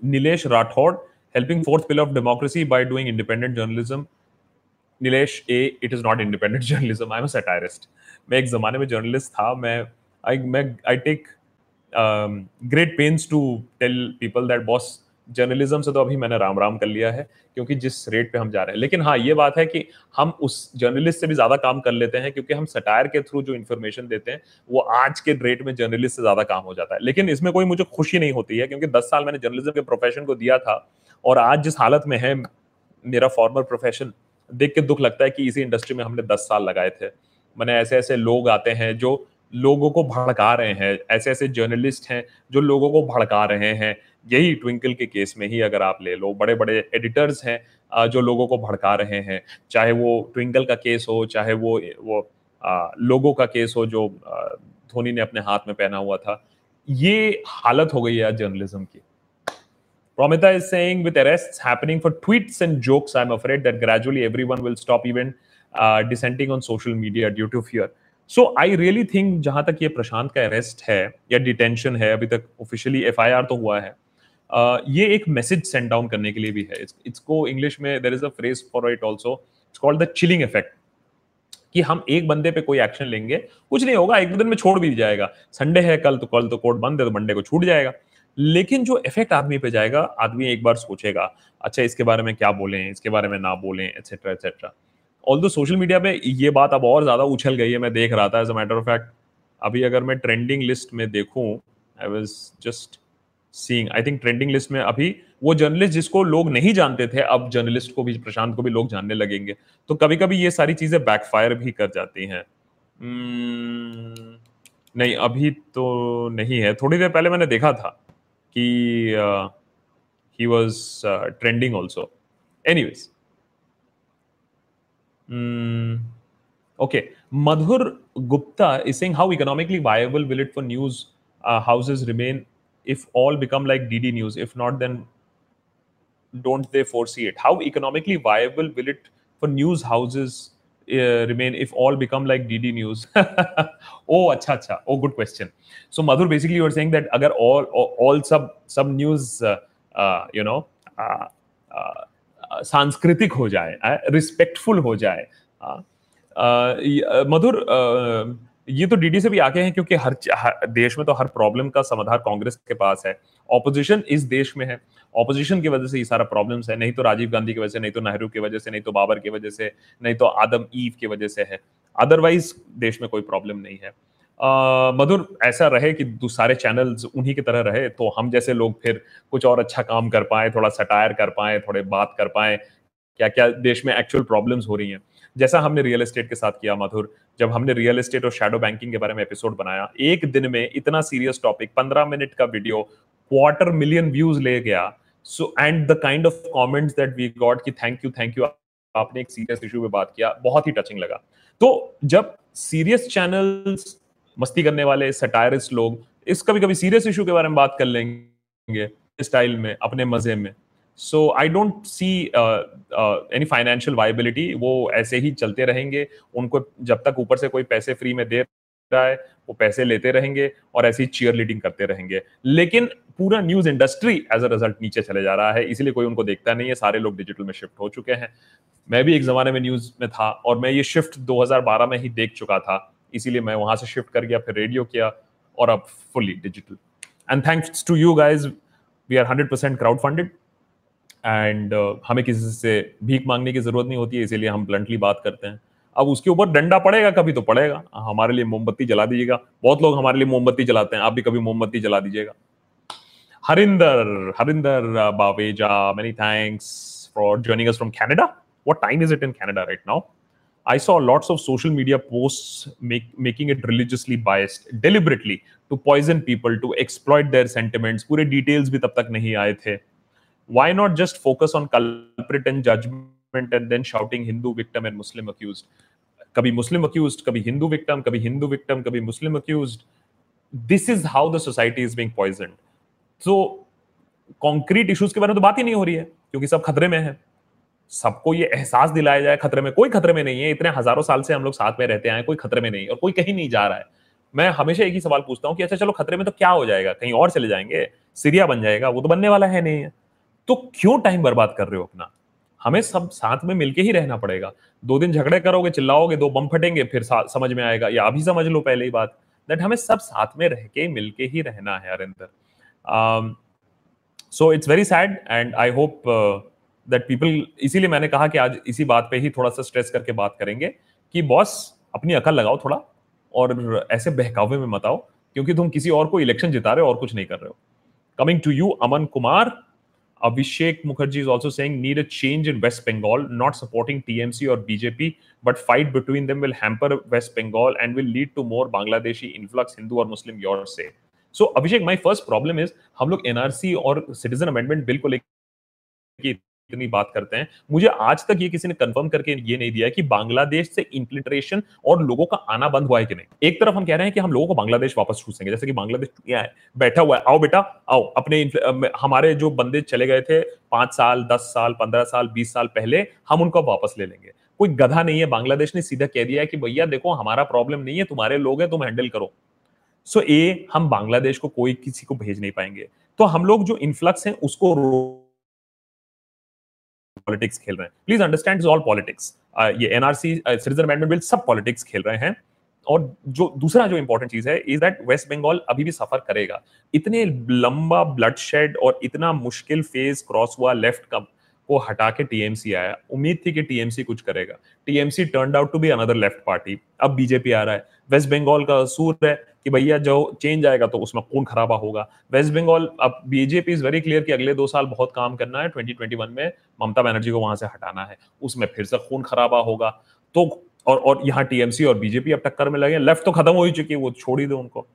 Nilesh Rathore helping fourth pillar of democracy by doing independent journalism Nilesh a it is not independent journalism I am satirist मैं एक जमाने में journalist था, मैं I मैं I take great pains to tell people that boss journalism से तो अभी मैंने राम राम कर लिया है, क्योंकि जिस रेट पे हम जा रहे हैं। लेकिन हाँ ये बात है कि हम उस जर्नलिस्ट से भी ज़्यादा काम कर लेते हैं, क्योंकि हम सटायर के थ्रू जो इन्फॉर्मेशन देते हैं, वो आज के रेट में जर्नलिस्ट से ज़्यादा काम हो जाता है। लेकिन इसमें कोई मुझे खुशी नहीं होती है, क्योंकि दस साल मैंने जर्नलिज्म के प्रोफेशन को दिया था, और आज जिस हालत में है, मेरा फॉर्मर प्रोफेशन देख के दुख लगता है कि इसी इंडस्ट्री में हमने दस साल लगाए थे। मैंने ऐसे ऐसे लोग आते हैं जो लोगों को भड़का रहे हैं ऐसे ऐसे जर्नलिस्ट हैं जो लोगों को भड़का रहे हैं यही ट्विंकल के केस में ही अगर आप ले लो बड़े बड़े एडिटर्स हैं जो लोगों को भड़का रहे हैं चाहे वो ट्विंकल का केस हो चाहे वो वो लोगों का केस हो जो धोनी ने अपने हाथ में पहना हुआ था ये हालत हो गई है जर्नलिज्म की Promita is saying with arrests happening for tweets and jokes, I'm afraid that gradually everyone will stop even uh, dissenting on social media due to fear. So I really think जहाँ तक ये प्रशांत का arrest है या detention है अभी तक officially FIR तो हुआ है ये एक मैसेज सेंड डाउन करने के लिए भी है। इसको इंग्लिश में there is a phrase for it also it's called the chilling effect कि हम एक बंदे पे कोई एक्शन लेंगे, कुछ नहीं होगा, एक दो दिन में छोड़ भी जाएगा। संडे है, कल तो कल तो कोर्ट बंद है तो मंडे को छूट जाएगा। लेकिन जो इफ़ेक्ट आदमी पे जाएगा, आदमी एक बार सोचेगा अच्छा इसके बारे में क्या बोलें, इसके बारे में ना बोलें etcetera etcetera although social media पे ये बात अब और ज़्यादा उछल गई है, मैं देख रहा था as a matter of fact अभी अगर मैं ट्रेंडिंग लिस्ट में देखूँ I was just seeing I think trending list में अभी वो जर्नलिस्ट जिसको लोग नहीं जानते थे अब जर्नलिस्ट को भी प्रशांत को भी लोग जानने लगेंगे। तो कभी कभी ये सारी चीज़ें बैकफायर भी कर जाती हैं। Hmm, नहीं अभी तो नहीं है। थोड़ी देर पहले मैंने देखा था कि he was trending also Mm, okay. Madhur Gupta is saying how economically viable will it for news uh, houses remain if all become like DD News? If not, then don't they foresee it? How economically viable will it for news houses uh, remain if all become like DD News? [laughs] oh, acha, acha. Oh, good question. So, Madhur, basically, you are saying that agar all all, all sub sub news, uh, uh, you know, uh, uh, सांस्कृतिक हो जाए respectful हो जाए मधुर ये तो DD से भी आगे हैं क्योंकि हर, हर देश में तो हर प्रॉब्लम का समाधान कांग्रेस के पास है। ऑपोजिशन इस देश में है। ऑपोजिशन की वजह से ये सारा प्रॉब्लम्स है। नहीं तो राजीव गांधी की वजह से नहीं तो नेहरू की वजह से नहीं तो बाबर की वजह से नहीं तो आदम ईव की वजह से है। अदरवाइज़ देश में कोई प्रॉब्लम नहीं है। मधुर ऐसा रहे कि सारे चैनल्स उन्हीं की तरह रहे तो हम जैसे लोग फिर कुछ और अच्छा काम कर पाए थोड़ा सटायर कर पाए थोड़े बात कर पाए क्या क्या देश में एक्चुअल प्रॉब्लम्स हो रही हैं। जैसा हमने रियल एस्टेट के साथ किया, मधुर, जब हमने रियल एस्टेट और शेडो बैंकिंग के बारे में एपिसोड बनाया, एक दिन में इतना सीरियस टॉपिक पंद्रह मिनट का वीडियो क्वार्टर मिलियन व्यूज़ ले गया। So and the kind of comments that we got की थैंक यू थैंक यू आपने एक सीरियस इशू पे बात किया, बहुत ही टचिंग लगा। तो जब सीरियस चैनल्स मस्ती करने वाले सटायरिस्ट लोग, इस कभी कभी सीरियस इशू के बारे में बात कर लेंगे स्टाइल में, अपने मज़े में। So I don't see any financial viability वो ऐसे ही चलते रहेंगे। उनको जब तक ऊपर से कोई पैसे फ्री में दे रहा है, वो पैसे लेते रहेंगे और ऐसे ही चीयर लीडिंग करते रहेंगे। लेकिन पूरा news industry as a result नीचे चले जा रहा है, इसलिए कोई उनको देखता नहीं है। सारे लोग डिजिटल में शिफ्ट हो चुके हैं। मैं भी एक जमाने में न्यूज़ में था और मैं ये शिफ्ट 2012 में ही देख चुका था। इसीलिए मैं वहाँ से शिफ्ट कर गया, फिर रेडियो किया और अब fully digital and thanks to you guys we are hundred percent crowd funded and uh, हमें किसी से भीख मांगने की ज़रूरत नहीं होती है, इसीलिए हम ब्लंटली बात करते हैं। अब उसके ऊपर डंडा पड़ेगा कभी तो पड़ेगा। हमारे लिए मोमबत्ती जला दीजिएगा। बहुत लोग हमारे लिए मोमबत्ती जलाते हैं। आप भी कभी मोमबत्ती जला दीजिएगा। Harinder Harinder uh, Baweja many thanks for joining from Canada what time is it in Canada right now I saw lots of social media post making it religiously biased deliberately to poison people to exploit their sentiments पूरे details भी तब तक नहीं आए थे। Why not just focus on culprit and judgment and then shouting Hindu victim and Muslim accused? कभी Muslim accused, कभी Hindu victim, कभी Hindu victim, कभी Muslim accused. This is how the society is being poisoned. So concrete issues के बारे में तो बात ही नहीं हो रही है क्योंकि सब खतरे में है सबको ये एहसास दिलाया जाए खतरे में कोई खतरे में नहीं है इतने हज़ारों साल से हम लोग साथ में रहते हैं कोई खतरे में नहीं और कोई कहीं नहीं जा रहा है मैं हमेशा एक ही सवाल पूछता हूँ कि अच्छा चलो खतरे में तो क्या हो जाएगा कहीं और चले जाएँगे सीरिया बन जाएगा वो तो बनने वाला है नहीं है तो क्यों टाइम बर्बाद कर रहे हो अपना? हमें सब साथ में मिलके ही रहना पड़ेगा। दो दिन झगड़े करोगे, चिल्लाओगे, दो बम फटेंगे, फिर समझ में आएगा, या अभी समझ लो पहले ही बात। दैट हमें सब साथ में रह के मिलके ही रहना है Arinder so it's very sad and I hope that people इसीलिए मैंने कहा कि आज इसी बात पे ही थोड़ा सा स्ट्रेस करके बात करेंगे कि बॉस अपनी अकल लगाओ थोड़ा और ऐसे बहकावे में मत आओ, क्योंकि तुम किसी और को इलेक्शन जिता रहे हो और कुछ नहीं कर रहे हो। Coming to you Aman Kumar Abhishek Mukherjee is also saying need a change in West Bengal, not supporting TMC or BJP, but fight between them will hamper West Bengal and will lead to more Bangladeshi influx, Hindu or Muslim, your say. So Abhishek, my first problem is हम लोग NRC और Citizen Amendment bill को लेकर इतनी बात करते हैं। मुझे आज तक ये किसी ने कंफर्म करके ये नहीं दिया कि बांग्लादेश से इंफ्लिट्रेशन और लोगों का आना बंद हुआ है कि नहीं। एक तरफ़ हम कह रहे हैं कि हम लोगों को बांग्लादेश वापस छूसेंगे, जैसे कि बांग्लादेश क्या है, बैठा हुआ है। आओ बेटा, आओ, अपने हमारे जो बंदे चले गए थे पाँच साल, दस साल, पंद्रह साल, बीस साल पहले, हम उनको वापस ले लेंगे। कोई गधा नहीं है, बांग्लादेश ने सीधा कह दिया है कि भैया देखो, हमारा प्रॉब्लम नहीं है, तुम्हारे लोग हैं, तुम हैंडल करो। सो ए, हम बांग्लादेश को कोई किसी को भेज नहीं पाएँगे। तो हम लोग जो इन्फ्लक्स है, उसको पॉलिटिक्स खेल रहे हैं। प्लीज़ अंडरस्टैंड ऑल पॉलिटिक्स ये एनआरसी सिटीजन अमेंडमेंट बिल सब पॉलिटिक्स खेल रहे हैं। और जो दूसरा जो इंपॉर्टेंट चीज़ है इज़ दैट वेस्ट बंगाल अभी भी सफ़र करेगा। इतने लंबा ब्लडशेड और इतना मुश्किल फ़ेज़ क्रॉस हुआ लेफ़्ट का, को हटा के टीएमसी आया। उम्मीद थी कि टीएमसी कुछ करेगा। TMC turn out to be another left party अब बीजेपी आ रहा है। वेस्ट बंगाल का असूर है। कि भैया जो चेंज आएगा तो उसमें खून खराबा होगा। वेस्ट बंगाल अब बीजेपी इज़ वेरी क्लियर कि अगले दो साल बहुत काम करना है। 2021 में ममता बनर्जी को वहाँ से हटाना है। उसमें फिर से खून खराबा होगा। तो और और यहाँ टीएमसी और बीजेपी अब टक्कर में लगे लेफ़्ट तो खत्म हो ही चुकी है, वो छोड़ ही दो उनको।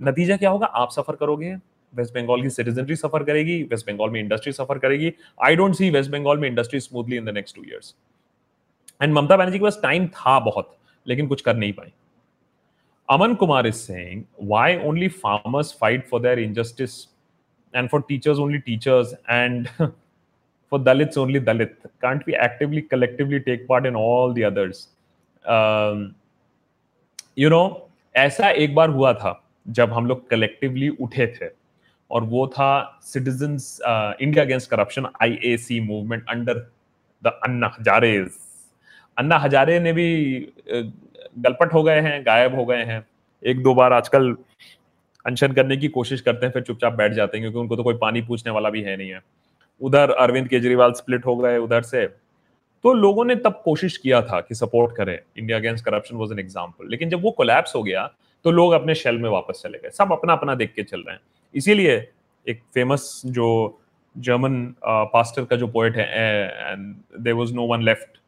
नतीजा क्या होगा? आप सफ़र करोगे। वेस्ट बंगाल की सिटीजनरी सफ़र करेगी वेस्ट बंगाल में इंडस्ट्री सफ़र करेगी। I don't see west Bengal में industry smoothly in the next two years and Mamata Banerjee के पास टाइम था बहुत, लेकिन कुछ कर नहीं पाई। Aman Kumar is saying, why only farmers fight for their injustice and for teachers only teachers and for Dalits only Dalit? Can't we actively, collectively take part in all the others? Um, you know, ऐसा एक बार हुआ था जब हम लोग collectively उठे थे और वो था citizens India against corruption IAC movement under the Anna Hazare Anna Hazare ने भी गलपट हो गए हैं, गायब हो गए हैं। एक दो बार आजकल अनशन करने की कोशिश करते हैं, फिर चुपचाप बैठ जाते हैं, क्योंकि उनको तो कोई पानी पूछने वाला भी है नहीं है। उधर अरविंद केजरीवाल स्प्लिट हो गए, उधर से। तो लोगों ने तब कोशिश किया था कि सपोर्ट करें। India against corruption was an example लेकिन जब वो कोलैप्स हो गया तो लोग अपने शेल में वापस चले गए। सब अपना अपना देख के चल रहे हैं। इसीलिए एक फ़ेमस जो जर्मन पास्टर का जो पोइट है and there was no one left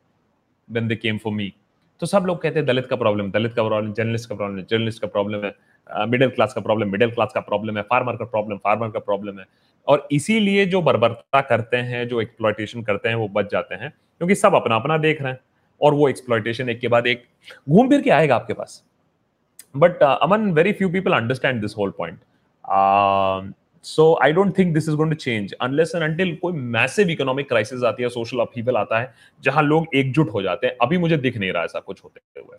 then they came for me तो सब लोग कहते हैं, दलित का प्रॉब्लम दलित का प्रॉब्लम जर्नलिस्ट का प्रॉब्लम जर्नलिस्ट का प्रॉब्लम है मिडिल क्लास का प्रॉब्लम मिडिल क्लास का प्रॉब्लम है फार्मर का प्रॉब्लम फार्मर का प्रॉब्लम है। और इसीलिए जो बर्बरता करते हैं, जो एक्सप्लॉयटेशन करते हैं, वो बच जाते हैं, क्योंकि सब अपना अपना देख रहे हैं और वो एक्सप्लॉयटेशन एक के बाद एक घूम फिर के आएगा आपके पास। But Aman very few people understand this whole point so I don't think this is going to change unless and until कोई मैसिव इकोनॉमिक क्राइसिस आती है सोशल अपहीवल आता है जहाँ लोग एकजुट हो जाते हैं। अभी मुझे दिख नहीं रहा ऐसा कुछ होते हुए।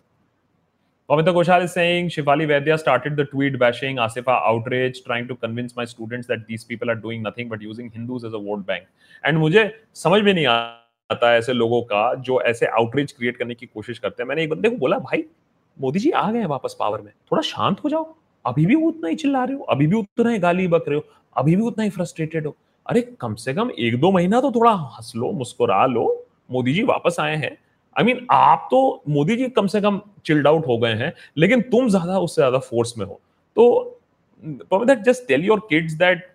Pamita Ghoshal is saying Shivali Vaidya started the tweet bashing Asifa outrage, trying to convince my students that these people are doing nothing but using Hindus as a vote bank. And मुझे समझ में नहीं आता ऐसे लोगों का जो ऐसे आउटरीच क्रिएट करने की कोशिश करते हैं। मैंने एक बंदे को बोला भाई मोदी जी आ गए हैं वापस पावर में। थोड़ा शांत हो जाओ। अभी भी उतना ही चिल्ला रहे हो, अभी भी उतना ही गाली बक रहे हो, अभी भी उतना ही फ्रस्ट्रेटेड हो। अरे कम से कम एक दो महीना तो थोड़ा हंस लो, मुस्कुरा लो, मोदी जी वापस आए हैं। आई मीन आप तो मोदी जी कम से कम चिल्ड आउट हो गए हैं, लेकिन तुम ज़्यादा, उससे ज़्यादा फोर्स में हो। तो that just tell your kids that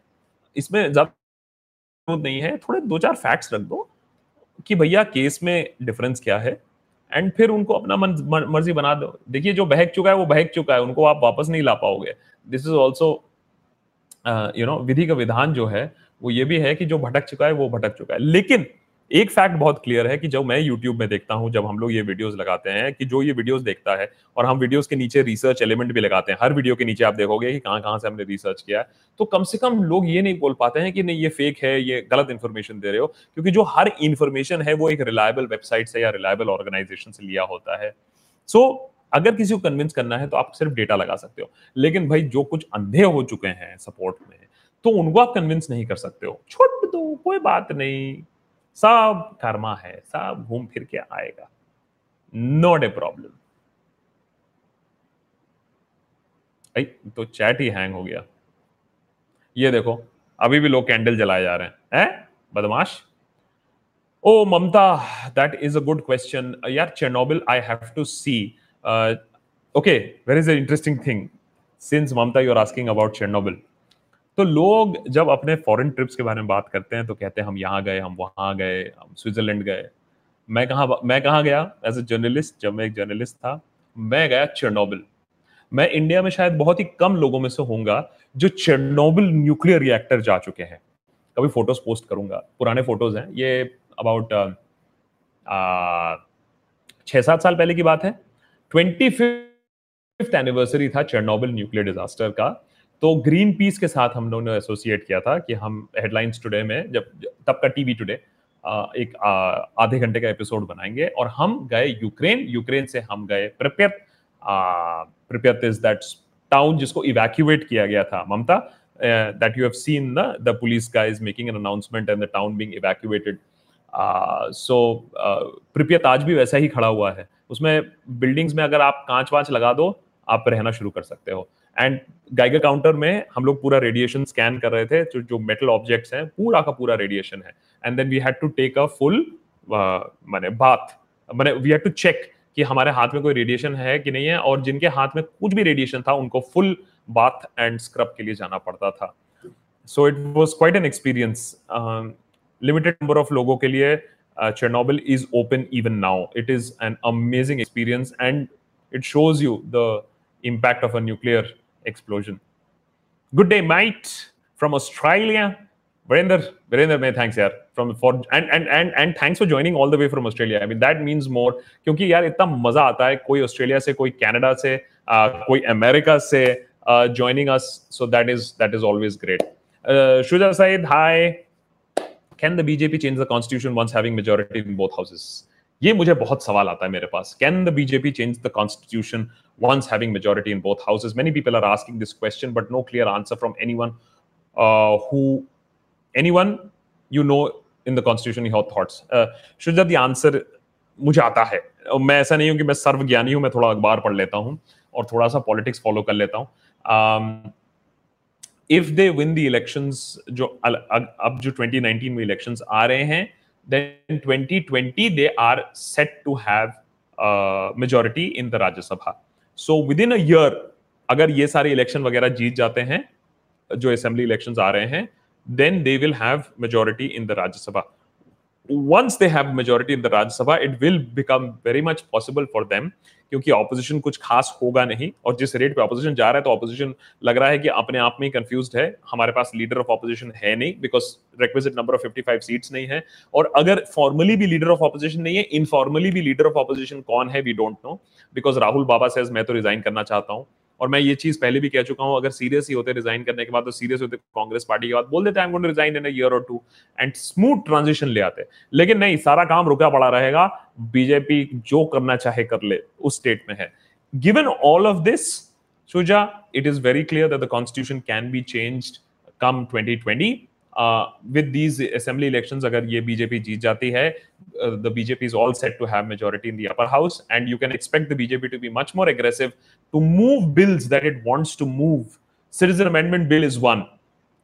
इसमें ज़्यादा नहीं है, थोड़े दो चार फैक्ट्स रख दो कि भैया केस में डिफरेंस क्या है? एंड फिर उनको अपना मन मर्ज़ी बना दो। देखिए, जो बहक चुका है, वो बहक चुका है। उनको आप वापस नहीं ला पाओगे। This is also you know विधि का विधान जो है, वो ये भी है कि जो भटक चुका है, वो भटक चुका है। लेकिन एक फैक्ट बहुत क्लियर है कि जब मैं यूट्यूब में देखता हूँ जब हम लोग ये वीडियोस लगाते हैं कि जो ये वीडियोस देखता है और हम वीडियोस के नीचे रिसर्च एलिमेंट भी लगाते हैं हर वीडियो के नीचे आप देखोगे कि कहाँ कहाँ से हमने रिसर्च किया है तो कम से कम लोग ये नहीं बोल पाते हैं कि नहीं ये फेक है ये गलत इन्फॉर्मेशन दे रहे हो क्योंकि जो हर इन्फॉर्मेशन है वो एक रिलायबल वेबसाइट से या रिलायबल ऑर्गेनाइजेशन से लिया होता है। सो so, अगर किसी को कन्विंस करना है तो आप सिर्फ़ डेटा लगा सकते हो लेकिन भाई जो कुछ अंधे हो चुके हैं सपोर्ट में तो उनको आप कन्विंस नहीं कर सकते हो। छोड़ दो कोई बात नहीं। सब कर्मा है, सब घूम फिर के आएगा। नॉट ए प्रॉब्लम तो चैट ही हैंग हो गया। ये देखो, अभी भी लोग कैंडल जलाए जा रहे हैं। हैं? बदमाश? ओ Mamta that is a good question यार Chernobyl I have to see okay where is a interesting thing since Mamta you are asking about Chernobyl तो लोग जब अपने फॉरेन ट्रिप्स के बारे में बात करते हैं तो कहते हैं, हम यहाँ गए, हम वहाँ गए, हम स्विट्जरलैंड गए। मैं कहा मैं कहाँ गया? एज ए जर्नलिस्ट जब मैं एक जर्नलिस्ट था, मैं गया चेरनोबिल मैं इंडिया में शायद बहुत ही कम लोगों में से होऊँगा, जो चेरनोबिल न्यूक्लियर रिएक्टर जा चुके हैं। कभी फ़ोटोज़ पोस्ट करूँगा। पुराने फ़ोटोज़ हैं। ये अबाउट छह सात साल पहले की बात है। ट्वेंटी फिफ्थ एनिवर्सरी था चेरनोबिल न्यूक्लियर डिजास्टर का। तो ग्रीन पीस के साथ हम लोगों ने एसोसिएट किया था कि हम हेडलाइंस टुडे में, जब, तब का टीवी टुडे एक आधे घंटे का एपिसोड बनाएँगे और हम गए यूक्रेन यूक्रेन से हम गए Pripyat Pripyat is that town जिसको इवैक्यूएट किया गया था, Mamta that you have seen the the police guys making an announcement and the town being evacuated so Pripyat आज भी वैसा ही खड़ा हुआ है। उसमें बिल्डिंग्स में अगर आप कांच वांच लगा दो, आप रहना शुरू कर सकते हो। एंड गाइगर काउंटर में हम लोग पूरा रेडिएशन स्कैन कर रहे थे, जो जो मेटल ऑब्जेक्ट्स हैं, पूरा का पूरा रेडिएशन है। And then we had to take a full माने बात माने वी हैड टू चेक कि हमारे हाथ में कोई रेडिएशन है कि नहीं है, और जिनके हाथ में कुछ भी रेडिएशन था, उनको फुल बाथ एंड स्क्रब के लिए जाना पड़ता था। So it was quite an experience limited number of लोगों के लिए Chernobyl is open even now it is an amazing experience and it shows you the impact of a nuclear explosion. Good day, mate, from Australia. Virender, Virender, may thanks yaar from for and and and and thanks for joining all the way from Australia. I mean that means more क्योंकि यार इतना मजा आता है कोई Australia से कोई कनाडा से uh, कोई अमेरिका से uh, joining us. So that is that is always great. Uh, Shuja Said, hi. Can the BJP change the constitution once having majority in both houses? ये मुझे बहुत सवाल आता है मेरे पास। Can the BJP change the constitution once having majority in both houses many people are asking this question but no clear answer from anyone who anyone you know in the constitution you have thoughts Shuja the answer मुझे आता है। uh, मैं ऐसा नहीं हूँ कि मैं सर्वज्ञानी हूँ, मैं थोड़ा अखबार पढ़ लेता हूँ और थोड़ा सा पॉलिटिक्स फॉलो कर लेता हूँ। If they win the elections जो अब जो 2019 में इलेक्शंस आ रहे हैं then 2020 they are set to have uh, majority in the Rajya Sabha. So within a year, अगर ये सारे इलेक्शन वगैरह जीत जाते हैं जो असेंबली इलेक्शंस आ रहे हैं they will have majority in the Rajya Sabha. Once they have majority in the Rajya Sabha, it will become very much possible for them क्योंकि ऑपोजिशन कुछ खास होगा नहीं। और जिस रेट पे ऑपोजिशन जा रहा है तो ऑपोजिशन लग रहा है कि अपने आप में कंफ्यूज है। हमारे पास लीडर ऑफ़ ऑपोजिशन है नहीं because requisite number of 55 seats नहीं है। और अगर फॉर्मली भी लीडर ऑफ़ ऑपोजिशन नहीं है इनफॉर्मली भी लीडर ऑफ़ ऑपोजिशन कौन है we don't know because Rahul Baba says मैं तो रिजाइन करना चाहता हूँ। और मैं ये चीज़ पहले भी कह चुका हूँ, अगर सीरियस ही होते रिजाइन करने के बाद तो सीरियस होते कांग्रेस पार्टी के बाद बोल देते हैं रिजाइन इन ईयर और टू एंड स्मूथ ट्रांजिशन ले आते। लेकिन नहीं, सारा काम रुका पड़ा रहेगा। बीजेपी जो करना चाहे कर ले, उस स्टेट में है। Given all of this Suja it is very clear that the constitution can be changed come 2020 with these assembly elections अगर ये बीजेपी जीत जाती है the BJP is all set to have majority in the upper house and you can expect the BJP to be much more aggressive to move bills that it wants to move citizen amendment bill is one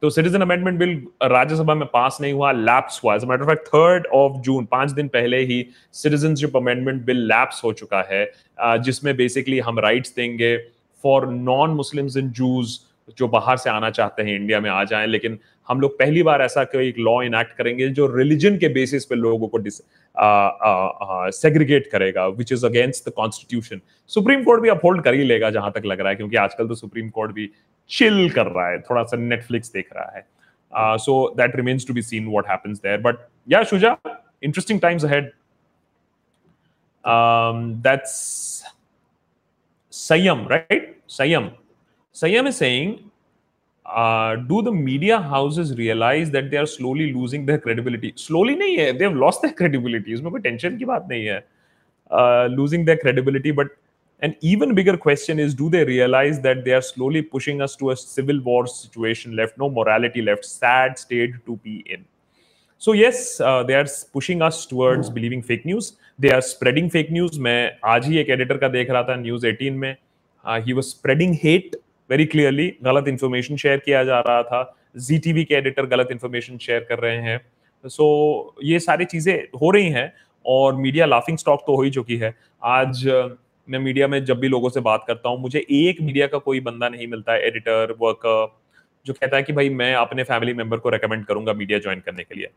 तो citizen amendment bill Rajya Sabha में pass नहीं हुआ lapse हुआ. As matter fact third of June पाँच दिन पहले ही citizenship amendment bill lapse हो चुका है जिसमें बेसिकली हम राइट्स देंगे for non Muslims in Jews जो बाहर से आना चाहते हैं इंडिया में आ जाएँ, लेकिन हम लोग पहली बार ऐसा कोई एक लॉ इनैक्ट करेंगे जो रिलीजन के बेसिस पे लोगों को सेग्रीगेट करेगा which is against the constitution supreme court भी अपहोल्ड कर ही लेगा जहाँ तक लग रहा है, क्योंकि आजकल तो सुप्रीम कोर्ट भी चिल कर रहा है, थोड़ा सा नेटफ्लिक्स देख रहा है। So that remains to be seen what happens there but yeah Shuja interesting times ahead that's Sanyam right Sanyam Sanyam is saying uh, do the media houses realize that they are slowly losing their credibility slowly nahi hai they have lost their credibility usme koi tension ki baat nahi hai uh, losing their credibility but An even bigger question is do they realize that they are slowly pushing us to a civil war situation left, no morality left, sad state to be in? So, yes, uh, they are pushing us towards believing fake news. They are spreading fake news. मैं आज ही एक editor का देख रहा था news 18 में he was spreading hate Very clearly गलत इंफॉर्मेशन शेयर किया जा रहा था। जी के एडिटर गलत इन्फॉर्मेशन शेयर कर रहे हैं। सो so, ये सारी चीज़ें हो रही हैं और मीडिया लाफिंग स्टॉक तो हो ही चुकी है। आज मैं मीडिया में जब भी लोगों से बात करता हूँ मुझे एक मीडिया का कोई बंदा नहीं मिलता है एडिटर वर्कर जो कहता है कि भाई मैं अपने फैमिली मेंबर को रेकमेंड करूँगा मीडिया ज्वाइन करने के लिए।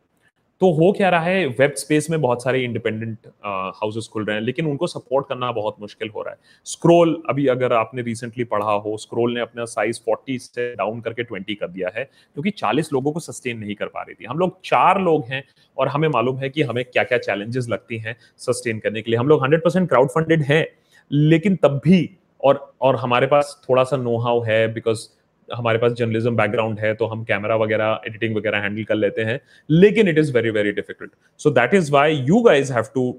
तो हो क्या रहा है वेब स्पेस में बहुत सारे इंडिपेंडेंट हाउसेस खुल रहे हैं, लेकिन उनको सपोर्ट करना बहुत मुश्किल हो रहा है। स्क्रोल अभी अगर आपने रिसेंटली पढ़ा हो स्क्रोल ने अपना साइज़ 40 से डाउन करके 20 कर दिया है, क्योंकि 40 लोगों को सस्टेन नहीं कर पा रही थी। हम लोग चार लोग हैं और हमें मालूम है कि हमें क्या क्या चैलेंजेस लगती हैं सस्टेन करने के लिए। हम लोग हंड्रेड क्राउड फंडेड हैं, लेकिन तब भी और और हमारे पास थोड़ा सा नो हाउ है बिकॉज़ हमारे पास जर्नलिज्म बैकग्राउंड है तो हम कैमरा वगैरह एडिटिंग वगैरह हैंडल कर लेते हैं, लेकिन it is very very difficult so that is why you guys have to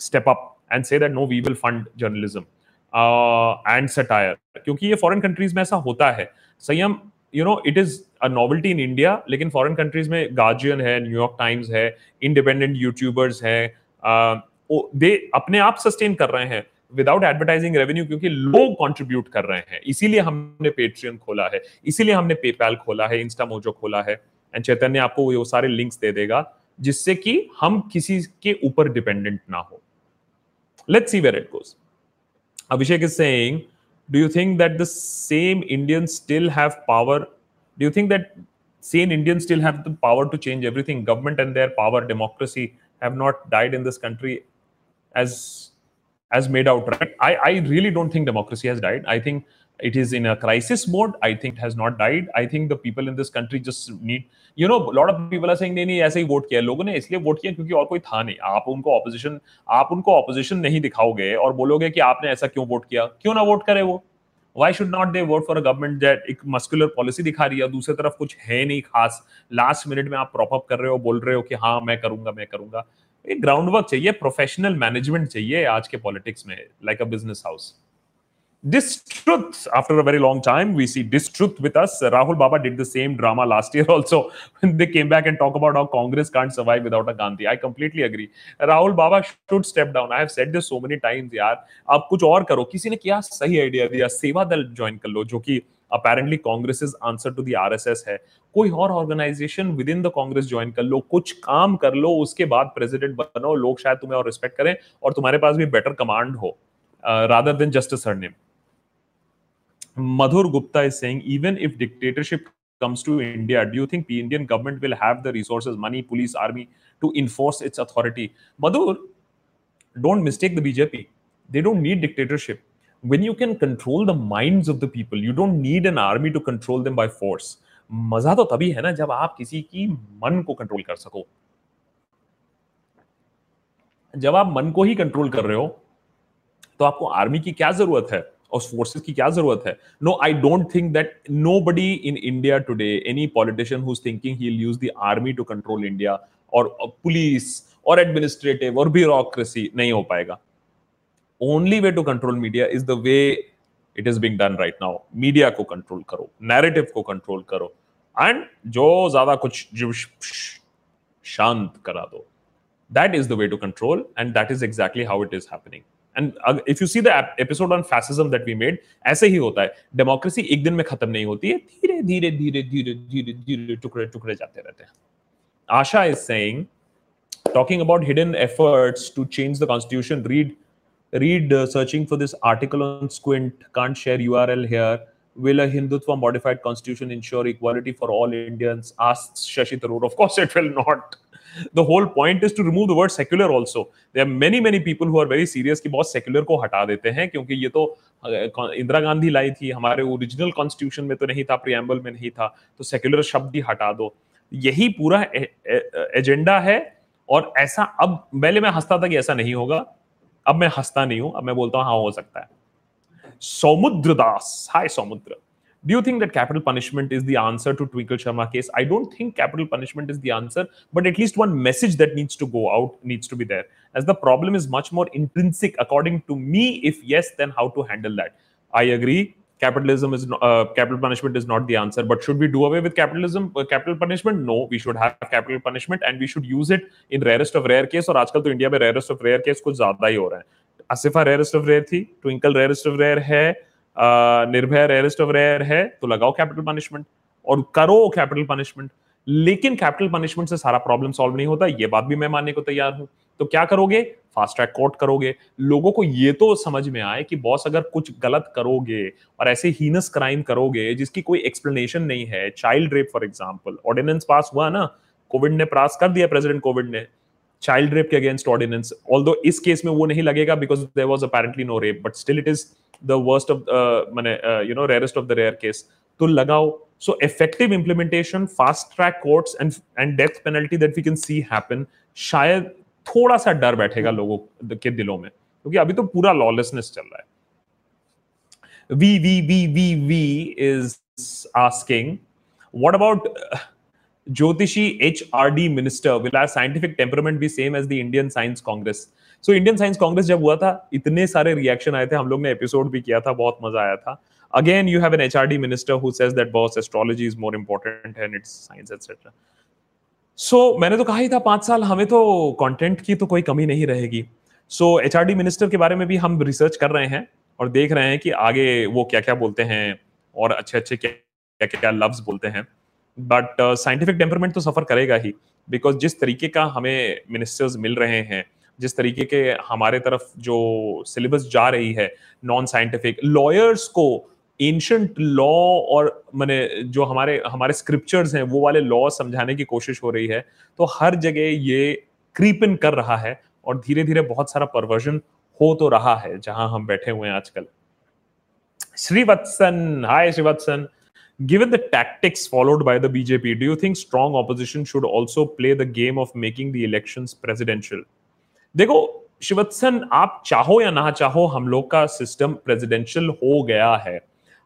step up and say that no we will fund journalism and satire क्योंकि ये फॉरेन कंट्रीज़ में ऐसा होता है। Sanyam you know it is a novelty in India लेकिन foreign countries में Guardian है New York Times है इंडिपेंडेंट यूट्यूबर्स है दे अपने आप सस्टेन कर रहे हैं। विदाउट एडवर्टाइजिंग रेवेन्यू क्योंकि लोग कॉन्ट्रीब्यूट कर रहे हैं। इसीलिए हमने पेट्रियन खोला है। इसीलिए हमने पेपैल खोला है इंस्टा मोजो खोला है एंड चैतन्य आपको वो सारे लिंक्स दे देगा, जिससे कि हम किसी के ऊपर डिपेंडेंट ना हो। Let's see where it goes Abhishek is saying do you think that the same Indian still have power do you think that same Indian still have the power to change everything government and their power democracy have not died in this country as as made out, right? I i really don't think democracy has died. I think it is in a crisis mode. I think it has not died. I think the people in this country just need, you know lot of people are saying, नहीं नहीं, ऐसे ही vote किया लोगों ने इसलिए vote किया क्योंकि और कोई था नहीं। आप उनको ऑपोजिशन आप उनको ऑपोजिशन नहीं दिखाओगे और बोलोगे कि आपने ऐसा क्यों वोट किया? क्यों ना वोट करे वो? Why should not they vote for a government that एक मस्कुलर पॉलिसी दिखा रही है दूसरी तरफ़ कुछ है नहीं खास? लास्ट मिनट में आप प्रॉप अप कर रहे हो, बोल रहे हो कि हाँ मैं करूँगा मैं करूँगा। एक ग्राउंड वर्क चाहिए प्रोफेशनल मैनेजमेंट चाहिए आज के पॉलिटिक्स में like a business house Distruth, after a very long time, we see Distruth with us. Rahul Baba did the same drama last year also when they came back and talk about how Congress can't survive without a Gandhi. I completely agree. Rahul Baba should step down. I have said this so many times, यार आप कुछ और करो किसी ने क्या सही idea दिया सेवा दल ज्वाइन कर लो जो कि apparently Congress answer to the RSS है कोई और organisation within the Congress join कर लो कुछ काम कर लो उसके बाद प्रेसिडेंट बनो लोग शायद तुम्हें और रिस्पेक्ट करें और तुम्हारे पास भी बेटर कमांड हो rather than just a surname Madhur Gupta is saying, even if dictatorship comes to India, do you think the Indian government will have the resources, money, police, army to enforce its authority? Madhur, don't mistake the BJP. They don't need dictatorship. When you can control the minds of the people, you don't need an army to control them by force. मज़ा तो तभी है ना जब आप किसी की मन को कंट्रोल कर सको। जब आप मन को ही कंट्रोल कर रहे हो तो आपको आर्मी की क्या ज़रूरत है और फोर्सेस की क्या ज़रूरत है? No I don't think that nobody in India today any politician who thinking he use the army to control India और पुलिस और एडमिनिस्ट्रेटिव और ब्यूरोक्रेसी नहीं हो पाएगा। Only way to control media is the way it is being done right now media को control करो narrative को control करो and जो ज़्यादा कुछ शांत करा दो that is the way to control and that is exactly how it is happening uh, if you see the episode on fascism that we made ऐसे ही होता है डेमोक्रेसी एक दिन में खत्म नहीं होती है धीरे धीरे धीरे धीरे धीरे धीरे टुकड़े टुकड़े जाते रहते हैं आशा is saying talking about hidden efforts to change the constitution read read uh, searching for this article on Squint. Can't share URL here. Will a Hindutva modified constitution ensure equality for all Indians? Asks Shashi Tharoor. Of course, it will not. The whole point is to remove the word secular also. There are many many people who are very serious कि बहुत secular को हटा देते हैं क्योंकि ये तो इंदिरा गांधी लाई थी हमारे ओरिजिनल कॉन्स्टिट्यूशन में तो नहीं था प्रियम्बल में नहीं था तो सेक्युलर शब्द ही हटा दो यही पूरा एजेंडा है और ऐसा अब पहले मैं हंसता था कि ऐसा नहीं होगा अब मैं हंसता नहीं हूँ अब मैं बोलता हूँ हाँ हो सकता है Soumudra Das hi सौमुद्र Do you think that capital punishment is the answer to Twinkle Sharma case? I don't think capital punishment is the answer, but at least one message that needs to go out needs to be there. As the problem is much more intrinsic, according to me. If yes, then how to handle that? I agree. Capitalism is uh, capital punishment is not the answer. But should we do away with capitalism, uh, capital punishment? No, we should have capital punishment and we should use it in rarest of rare case. और आजकल तो India में rarest of rare case कुछ ज़्यादा ही हो रहा है Asifa rarest of rare थी ट्विंकल rarest of rare है निर्भय रेयरेस्ट ऑफ़ रेयर है तो लगाओ कैपिटल पनिशमेंट और करो कैपिटल पनिशमेंट लेकिन कैपिटल पनिशमेंट से सारा प्रॉब्लम सॉल्व नहीं होता ये बात भी मैं मानने को तैयार हूँ तो क्या करोगे? फास्ट ट्रैक कोर्ट करोगे। लोगों को ये तो समझ में आए कि बॉस अगर कुछ गलत करोगे और ऐसे हीनस क्राइम करोगे जिसकी कोई एक्सप्लेनेशन नहीं है child rape for example ordinance pass हुआ ना कोविड ने पास कर दिया प्रेसिडेंट कोविड ने चाइल्ड रेप के अगेंस्ट ऑर्डिनेंस ऑल इस केस में वो नहीं लगेगा because there was apparently no rape but still it is worst of uh, uh, you know rarest of the rare case. to lagao so effective implementation fast track courts and and death penalty that we can see happen शायद थोड़ा सा डर बैठेगा लोगों के दिलों में, क्योंकि अभी तो पूरा लॉलेसनेस चल रहा है। We we we we we is asking what about ज्योतिषी H R D minister will our scientific temperament be same as the Indian Science Congress so Indian Science Congress जब हुआ था, इतने सारे रिएक्शन आए थे, हम लोग ने एपिसोड भी किया था, बहुत मज़ा आया था। Again you have an HRD minister who says that boss astrology is more important and it's science etcetera so so, मैंने तो कहा ही था पाँच साल हमें तो कंटेंट की तो कोई कमी नहीं रहेगी। सो एचआरडी मिनिस्टर के बारे में भी हम रिसर्च कर रहे हैं और देख रहे हैं कि आगे वो क्या क्या बोलते हैं और अच्छे अच्छे क्या क्या क्या लफ्ज बोलते हैं। बट साइंटिफिक टेम्परमेंट तो सफ़र करेगा ही बिकॉज़ जिस तरीके का हमें मिनिस्टर्स मिल रहे हैं जिस तरीके के हमारे तरफ़ जो सिलेबस जा रही है नॉन साइंटिफिक लॉयर्स को एंशंट लॉ और मैंने जो हमारे हमारे स्क्रिप्चर्स हैं वो वाले लॉ समझाने की कोशिश हो रही है तो हर जगह ये क्रीपन कर रहा है और धीरे धीरे बहुत सारा परवर्जन हो तो रहा है जहाँ हम बैठे हुए हैं आजकल। Srivatsan hi Srivatsan. Given the tactics followed by the BJP, do you think strong opposition should also play the game of making the elections presidential? देखो शिवत्सन आप चाहो या ना चाहो हम लोग का सिस्टम प्रेसिडेंशियल हो गया है।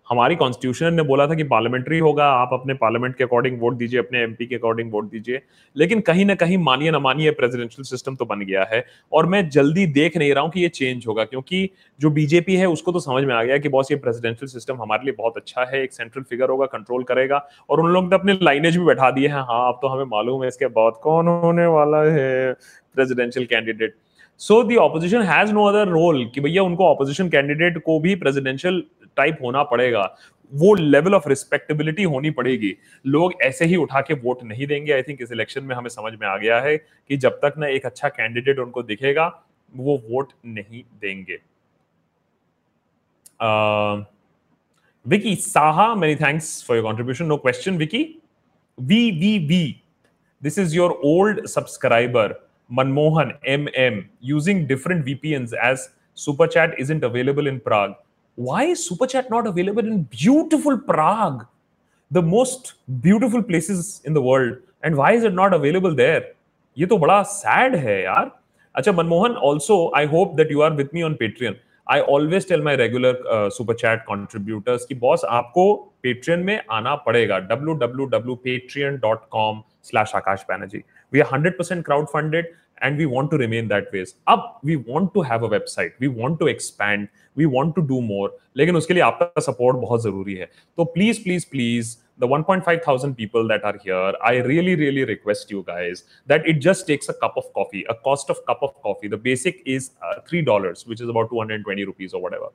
हमारी कॉन्स्टिट्यूशन ने बोला था कि पार्लियामेंट्री होगा, आप अपने पार्लियामेंट के अकॉर्डिंग वोट दीजिए, अपने एमपी के अकॉर्डिंग वोट दीजिए। लेकिन कहीं ना कहीं मानिए ना मानिए प्रेसिडेंशियल सिस्टम तो बन गया है। और मैं जल्दी देख नहीं रहा हूँ कि ये चेंज होगा, क्योंकि जो बीजेपी है, उसको तो समझ में आ गया कि बॉस ये प्रेसिडेंशियल सिस्टम हमारे लिए बहुत अच्छा है, एक सेंट्रल फिगर होगा कंट्रोल करेगा। और उन लोग ने अपने लाइनेज भी बैठा दिए हैं। हाँ अब तो हमें मालूम है इसके बाद कौन होने वाला है presidential candidate so the opposition has no other role कि भैया उनको ऑपोजिशन कैंडिडेट को भी प्रेसिडेंशियल टाइप होना पड़ेगा, वो लेवल ऑफ़ रिस्पेक्टेबिलिटी होनी पड़ेगी। लोग ऐसे ही उठा के वोट नहीं देंगे आई थिंक इस इलेक्शन में हमें समझ में आ गया है कि जब तक ना एक अच्छा कैंडिडेट उनको दिखेगा, वो वोट नहीं देंगे। Vicky Saha many thanks for your contribution no question Vicky? We we we this is your old subscriber Manmohan MM using different VPNs as Super Chat isn't available in Prague. Why is Super Chat not available in beautiful Prague, the most beautiful places in the world? And why is it not available there? ये तो बड़ा sad है यार अच्छा Manmohan also I hope that you are with me on Patreon I always tell my regular super chat contributors की boss आपको Patreon में आना पड़ेगा W W W Patreon dot com slash Akash Banerjee we are hundred percent crowd funded and we want to remain that way अब we want to have a website we want to expand we want to do more लेकिन उसके लिए आपका support बहुत जरूरी है तो please please please the 1.5 thousand people that are here i really really request you guys that it just takes a cup of coffee a cost of cup of coffee the basic is uh, three dollars which is about 220 rupees or whatever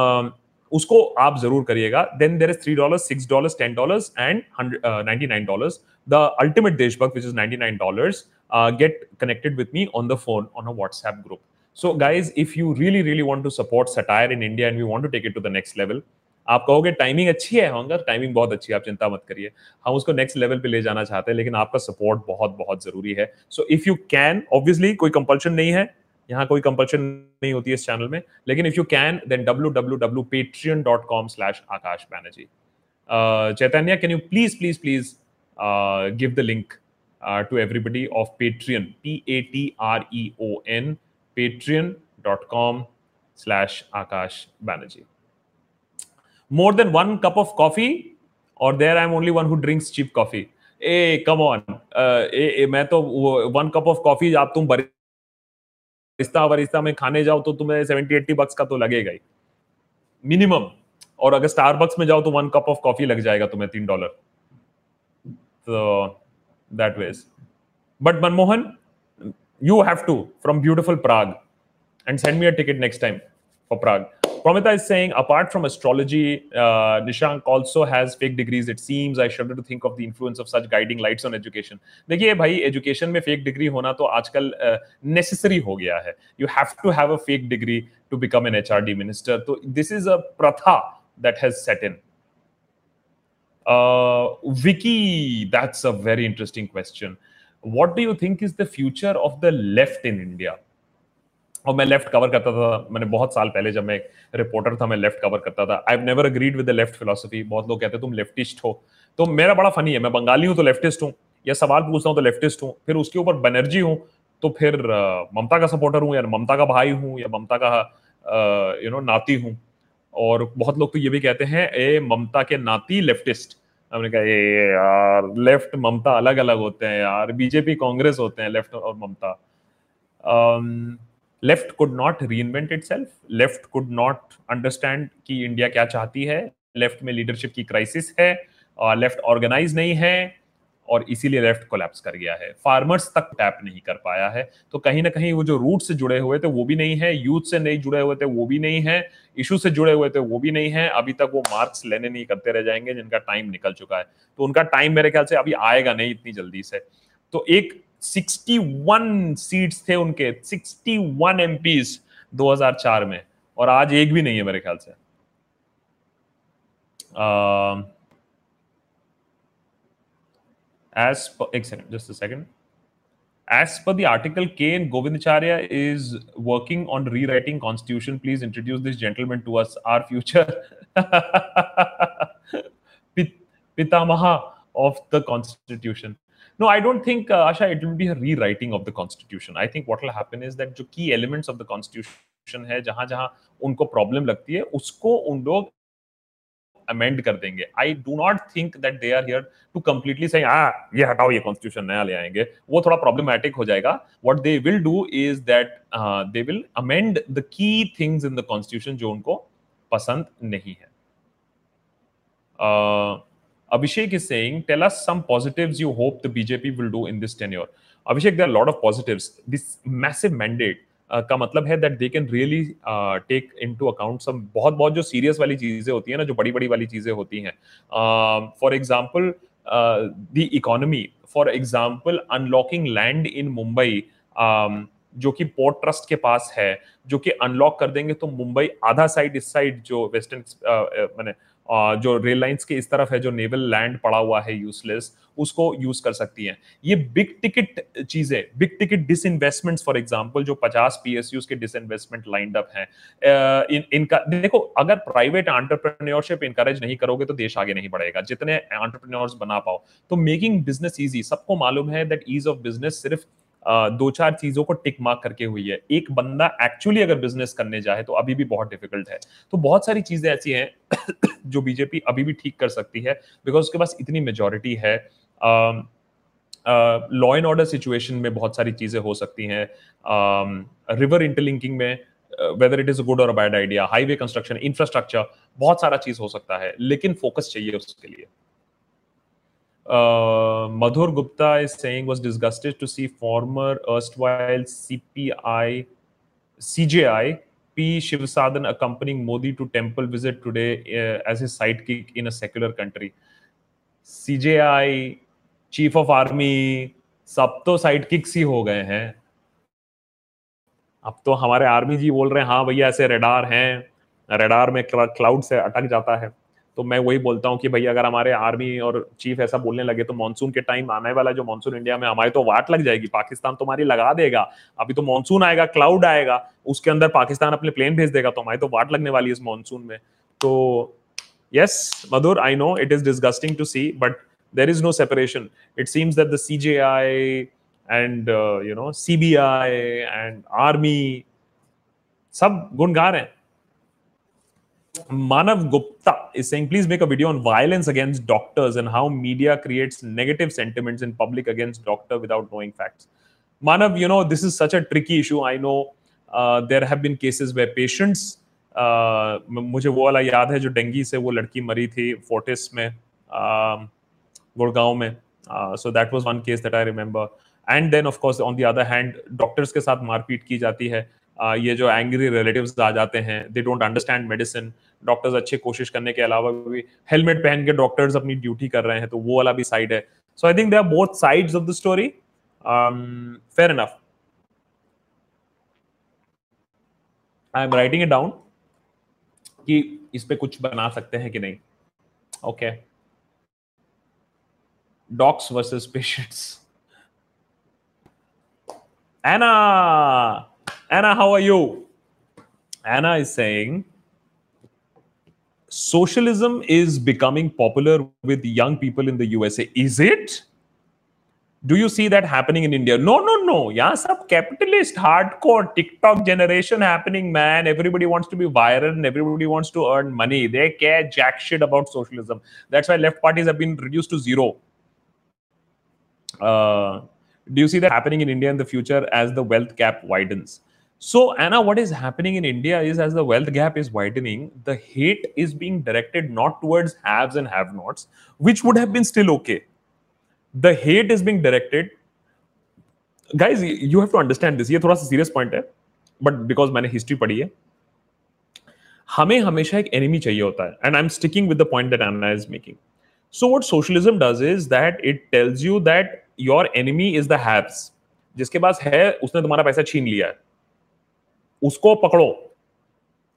um, उसको आप ज़रूर करिएगा। Then there is three dollar six dollar ten dollar and ninety nine dollar the ultimate देशभक्त which is ninety nine dollar get connected with me on the phone on a WhatsApp group so guys if you really really want to support satire in India and we want to take it to the next level आप कहोगे timing अच्छी है होंगे timing बहुत अच्छी है, आप चिंता मत करिए। हम उसको नेक्स्ट लेवल पे ले जाना चाहते हैं, लेकिन आपका सपोर्ट बहुत बहुत ज़रूरी है। So if you can obviously कोई कंपल्शन नहीं है। यहाँ कोई कंपल्शन नहीं होती है इस चैनल में, लेकिन if you can then W W W Patreon dot com slash Akash Banerjee Chaitanya can you please please please give the link to everybody of Patreon P A T R E O N Patreon dot com slash Akash Banerjee more than one cup of coffee, or there i'm only one who drinks cheap coffee. ए come on मैं तो one cup of coffee आप तुम Barista वरिस्ता में खाने जाओ तो तुम्हें सेवेंटी एट्टी बक्स का तो लगेगा ही। मिनिमम और अगर स्टारबक्स में जाओ तो वन कप ऑफ़ कॉफ़ी लग जाएगा तुम्हें, तीन डॉलर तो that was but Manmohan you have to from beautiful Prague and send me a ticket next time for Prague Promita is saying, apart from astrology, uh, Nishank also has fake degrees. It seems I shudder to think of the influence of such guiding lights on education. देखिए भाई education में fake degree होना तो आजकल necessary uh, हो गया है you have to have a fake degree to become an HRD minister तो दिस इज अ प्रथा that has set in Vicky, that's a very interesting question. What do you think is the future of the left in India? और मैं left cover करता था, मैंने बहुत साल पहले जब मैं रिपोर्टर था, मैं लेफ़्ट कवर करता था। I never agreed with the left philosophy बहुत लोग कहते हैं, तुम लेफ्टिस्ट हो। तो मेरा बड़ा फनी है, मैं बंगाली हूँ तो लेफ्टिस्ट हूँ। या सवाल पूछता हूँ तो लेफ्टिस्ट हूँ। फिर उसके ऊपर बनर्जी हूँ तो फिर ममता का सपोर्टर हूँ या ममता का भाई हूँ या ममता का यू नो नाती हूँ। और बहुत लोग तो ये भी कहते हैं, ए, ममता के नाती लेफ्टिस्ट हमने कहा ये यार लेफ़्ट ममता अलग अलग होते हैं यार। बीजेपी, कांग्रेस होते हैं लेफ़्ट और Mamta. Left could not reinvent it left could not understand कि इंडिया क्या चाहती है लेफ़्ट में लीडरशिप की क्राइसिस है लेफ़्ट ऑर्गेनाइज नहीं है, और इसीलिए लेफ़्ट कोलैप्स कर गया है। फार्मर्स तक टैप नहीं कर पाया है। तो कहीं ना कहीं वो जो रूट से जुड़े हुए थे, वो भी नहीं है यूथ से नहीं जुड़े हुए थे, वो भी नहीं है इशू से जुड़े हुए थे, वो भी नहीं है। अभी तक वो मार्क्स लेने नहीं करते रह जाएँगे, जिनका टाइम निकल चुका है। तो उनका टाइम मेरे ख्याल से अभी आएगा नहीं इतनी जल्दी से। तो एक 61 सीट्स थे उनके 61 वन एमपी में, और आज एक भी नहीं है मेरे ख्याल से। एज एक second just second as per the article K N Govindacharya is working on rewriting constitution please introduce this gentleman to us our future pitamaha of the constitution No, I don't think, uh, Asha, it will be a rewriting of the constitution. I think what will happen is that जो key elements of the constitution है जहाँ जहाँ उनको problem लगती है उसको उन लोग अमेंड कर देंगे। I do not think that they are here to completely से ये हटाओ ये कॉन्स्टिट्यूशन नया ले आएँगे। वो थोड़ा प्रॉब्लमैटिक हो जाएगा। What they will do is that they will amend the key things in the constitution जो उनको पसंद नहीं है। Uh, Abhishek is saying, tell us some positives you hope the BJP will do in this tenure. Abhishek, there are a lot of positives. This massive mandate uh, का मतलब है that they can really take into account some बहुत बहुत जो serious वाली चीज़ें होती है ना जो बड़ी बड़ी वाली चीज़ें होती हैं for example the economy for example unlocking land in Mumbai जो कि पोर्ट ट्रस्ट के पास है जो कि अनलॉक कर देंगे तो मुंबई आधा साइड इस साइड जो वेस्टर्न मैंने जो रेल लाइंस के इस तरफ़ है, जो नेवल लैंड पड़ा हुआ है यूजलेस उसको यूज़ कर सकती हैं। ये बिग टिकट चीज़ें big ticket disinvestment for example जो 50 पीएसयूज के डिसइन्वेस्टमेंट लाइंड अप हैं इन, इनका, देखो, अगर प्राइवेट एंटरप्रेन्योरशिप इंकरेज नहीं करोगे तो देश आगे नहीं बढ़ेगा। जितने एंटरप्रेन्योर्स बना पाओ तो मेकिंग बिज़नेस ईजी सबको मालूम है दैट ईज ऑफ़ बिज़नेस सिर्फ़ दो चार चीज़ों को टिक मार्क करके हुई है। एक बंदा एक्चुअली अगर बिज़नेस करने जाए तो अभी भी बहुत डिफ़िकल्ट है। तो बहुत सारी चीज़ें ऐसी हैं [coughs] जो बीजेपी अभी भी ठीक कर सकती है बिकॉज़ उसके पास इतनी मेजोरिटी है। लॉ एंड ऑर्डर सिचुएशन में बहुत सारी चीज़ें हो सकती हैं। रिवर इंटरलिंकिंग में whether it is a good और bad idea highway construction infrastructure बहुत सारा चीज़ हो सकता है। लेकिन फोकस चाहिए उसके लिए। Uh, Madhur Gupta is saying was disgusted to see former erstwhile CPI, CJI, P. Shivasadan accompanying Modi to temple visit today uh, as his sidekick in a secular country. CJI, Chief of Army, सब तो side kicks ही हो गए हैं अब तो हमारे army जी बोल रहे हैं हाँ भैया ऐसे रेडार हैं रेडार में क्लाउड से अटक जाता है तो मैं वही बोलता हूँ कि भाई अगर हमारे आर्मी और चीफ ऐसा बोलने लगे तो मानसून के टाइम आने वाला जो मानसून इंडिया में हमारी तो वाट लग जाएगी। पाकिस्तान तो हमारी लगा देगा। अभी तो मानसून आएगा क्लाउड आएगा उसके अंदर पाकिस्तान अपने प्लेन भेज देगा तो हमारी तो वाट लगने वाली है इस मानसून में। तो yes madhur i know it is disgusting to see but there is no separation. It seems that the cji and uh, you know cbi and army सब गुणगार हैं। मानव Gupta is saying, please make a video on violence against doctors and how media creates negative sentiments in public against doctor without knowing facts. Manav, you know, this is such a tricky issue. I know uh, there have been cases where patients, uh, मुझे वो वाला याद है जो dinghy से वो लड़की मरी थी फोर्टिस में गुड़गांव में so that was one case that I remember and then of course on the other hand doctors के साथ मारपीट की जाती है uh, ये जो एंग्री रिलेटिव्स आ जाते हैं they don't understand medicine doctors अच्छे कोशिश करने के अलावा भी हेलमेट पहन के डॉक्टर्स अपनी ड्यूटी कर रहे हैं तो वो वाला भी साइड है। So I think they are both sides of the story fair enough I am writing it down कि इस पे कुछ बना सकते हैं कि नहीं। Okay docs versus patients Anna, Anna, how are you? Anna is saying socialism is becoming popular with young people in the USA. Is it? Do you see that happening in India? No, no, no. Yeah, some capitalist, hardcore TikTok generation happening, man. Everybody wants to be viral and everybody wants to earn money. They care jack shit about socialism. That's why left parties have been reduced to zero. Uh, do you see that happening in India in the future as the wealth gap widens? So, Anna, what is happening in India is as the wealth gap is widening, the hate is being directed not towards haves and have nots, which would have been still okay the hate is being directed guys you have to understand this ये थोड़ा सा serious point है but because मैंने history पढ़ी है हमें हमेशा एक एनिमी चाहिए होता है and I am sticking with the point that Ana is making so what socialism does is that it tells you that your enemy is the haves जिसके पास है उसने तुम्हारा पैसा छीन लिया है उसको पकड़ो।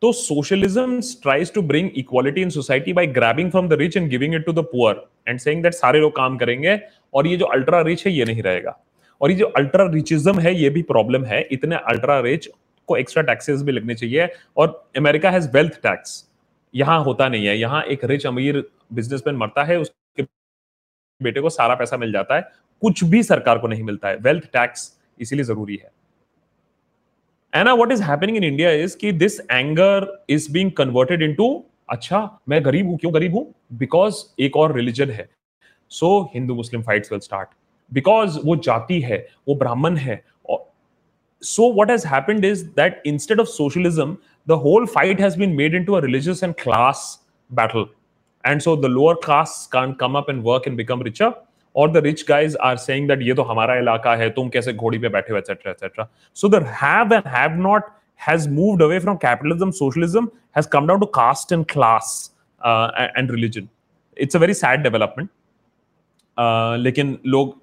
तो socialism tries to bring equality in society by grabbing from the rich and giving it to the poor and saying that सारे लोग काम करेंगे और ये जो अल्ट्रा रिच है, ये नहीं रहेगा। और ये जो अल्ट्रा रिचिज्म है, ये भी प्रॉब्लम है। इतने अल्ट्रा रिच को एक्स्ट्रा टैक्सेस भी लगने चाहिए। और अमेरिका हैज़ वेल्थ टैक्स यहाँ होता नहीं है। यहाँ एक रिच अमीर बिजनेसमैन मरता है, उसके बेटे को सारा पैसा मिल जाता है। कुछ भी सरकार को नहीं मिलता है। वेल्थ टैक्स इसीलिए ज़रूरी है। Anna what is happening in India is कि this anger is being converted into अच्छा मैं गरीब हूँ, क्यों गरीब हूँ? बिकॉज़ एक और रिलीजन है। So Hindu Muslim fight will start because वो जाति है, वो ब्राह्मण है so what has happened is that instead of socialism the whole fight has been made into a religious and class battle and so the lower class can come up and work and become richer और the rich guys are say ये तो हमारा इलाका है, तुम कैसे घोड़ी पे बैठे हो etcetera etcetera so the have and have not has moved away from capitalism socialism has come down to caste and class and religion it's a very sad development लेकिन लोग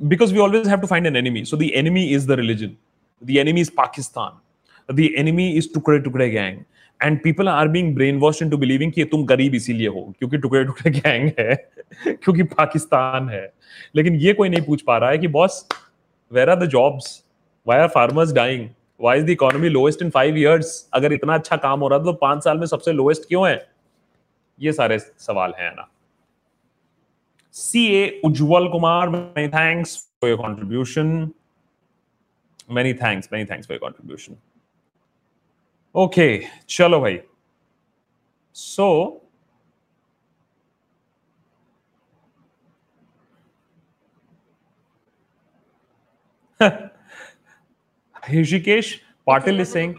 because we always have to find an enemy so the enemy is the religion the enemy is Pakistan the enemy is टुकड़े टुकड़े gang And people are being brainwashed into believing कि तुम गरीब इसीलिए हो क्योंकि टुकड़े टुकड़े गैंग है [laughs] क्योंकि पाकिस्तान है। लेकिन ये कोई नहीं पूछ पा रहा है कि boss where are the jobs why are farmers dying why is the economy lowest in five years अगर इतना अच्छा काम हो रहा था तो पाँच साल में सबसे लोएस्ट क्यों है? ये सारे सवाल हैं ना CA Ujwal Kumar, many thanks for your contribution. Many thanks, many thanks for your contribution. Okay, भाई। So So, [laughs] Patil is saying,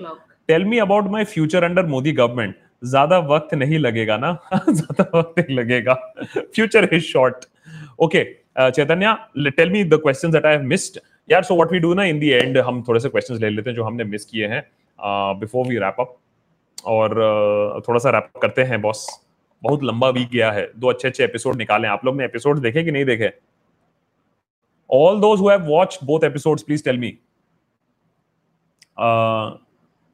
tell me about my future under Modi government. ज़्यादा वक्त नहीं लगेगा ना? [laughs] ज़्यादा वक्त नहीं लगेगा। Future is short okay Chaitanya tell me the questions that I have missed यार सो व्हाट वी डू ना इन द एंड हम थोड़े से क्वेश्चंस ले लेते हैं जो हमने मिस किए हैं। बिफोर वी रैप अप और uh, थोड़ा सा रैप करते हैं बॉस बहुत लंबा वीक गया है। दो अच्छे अच्छे एपिसोड निकाले आप लोग। ने एपिसोड देखे कि नहीं देखे? All those watch both episode please tell me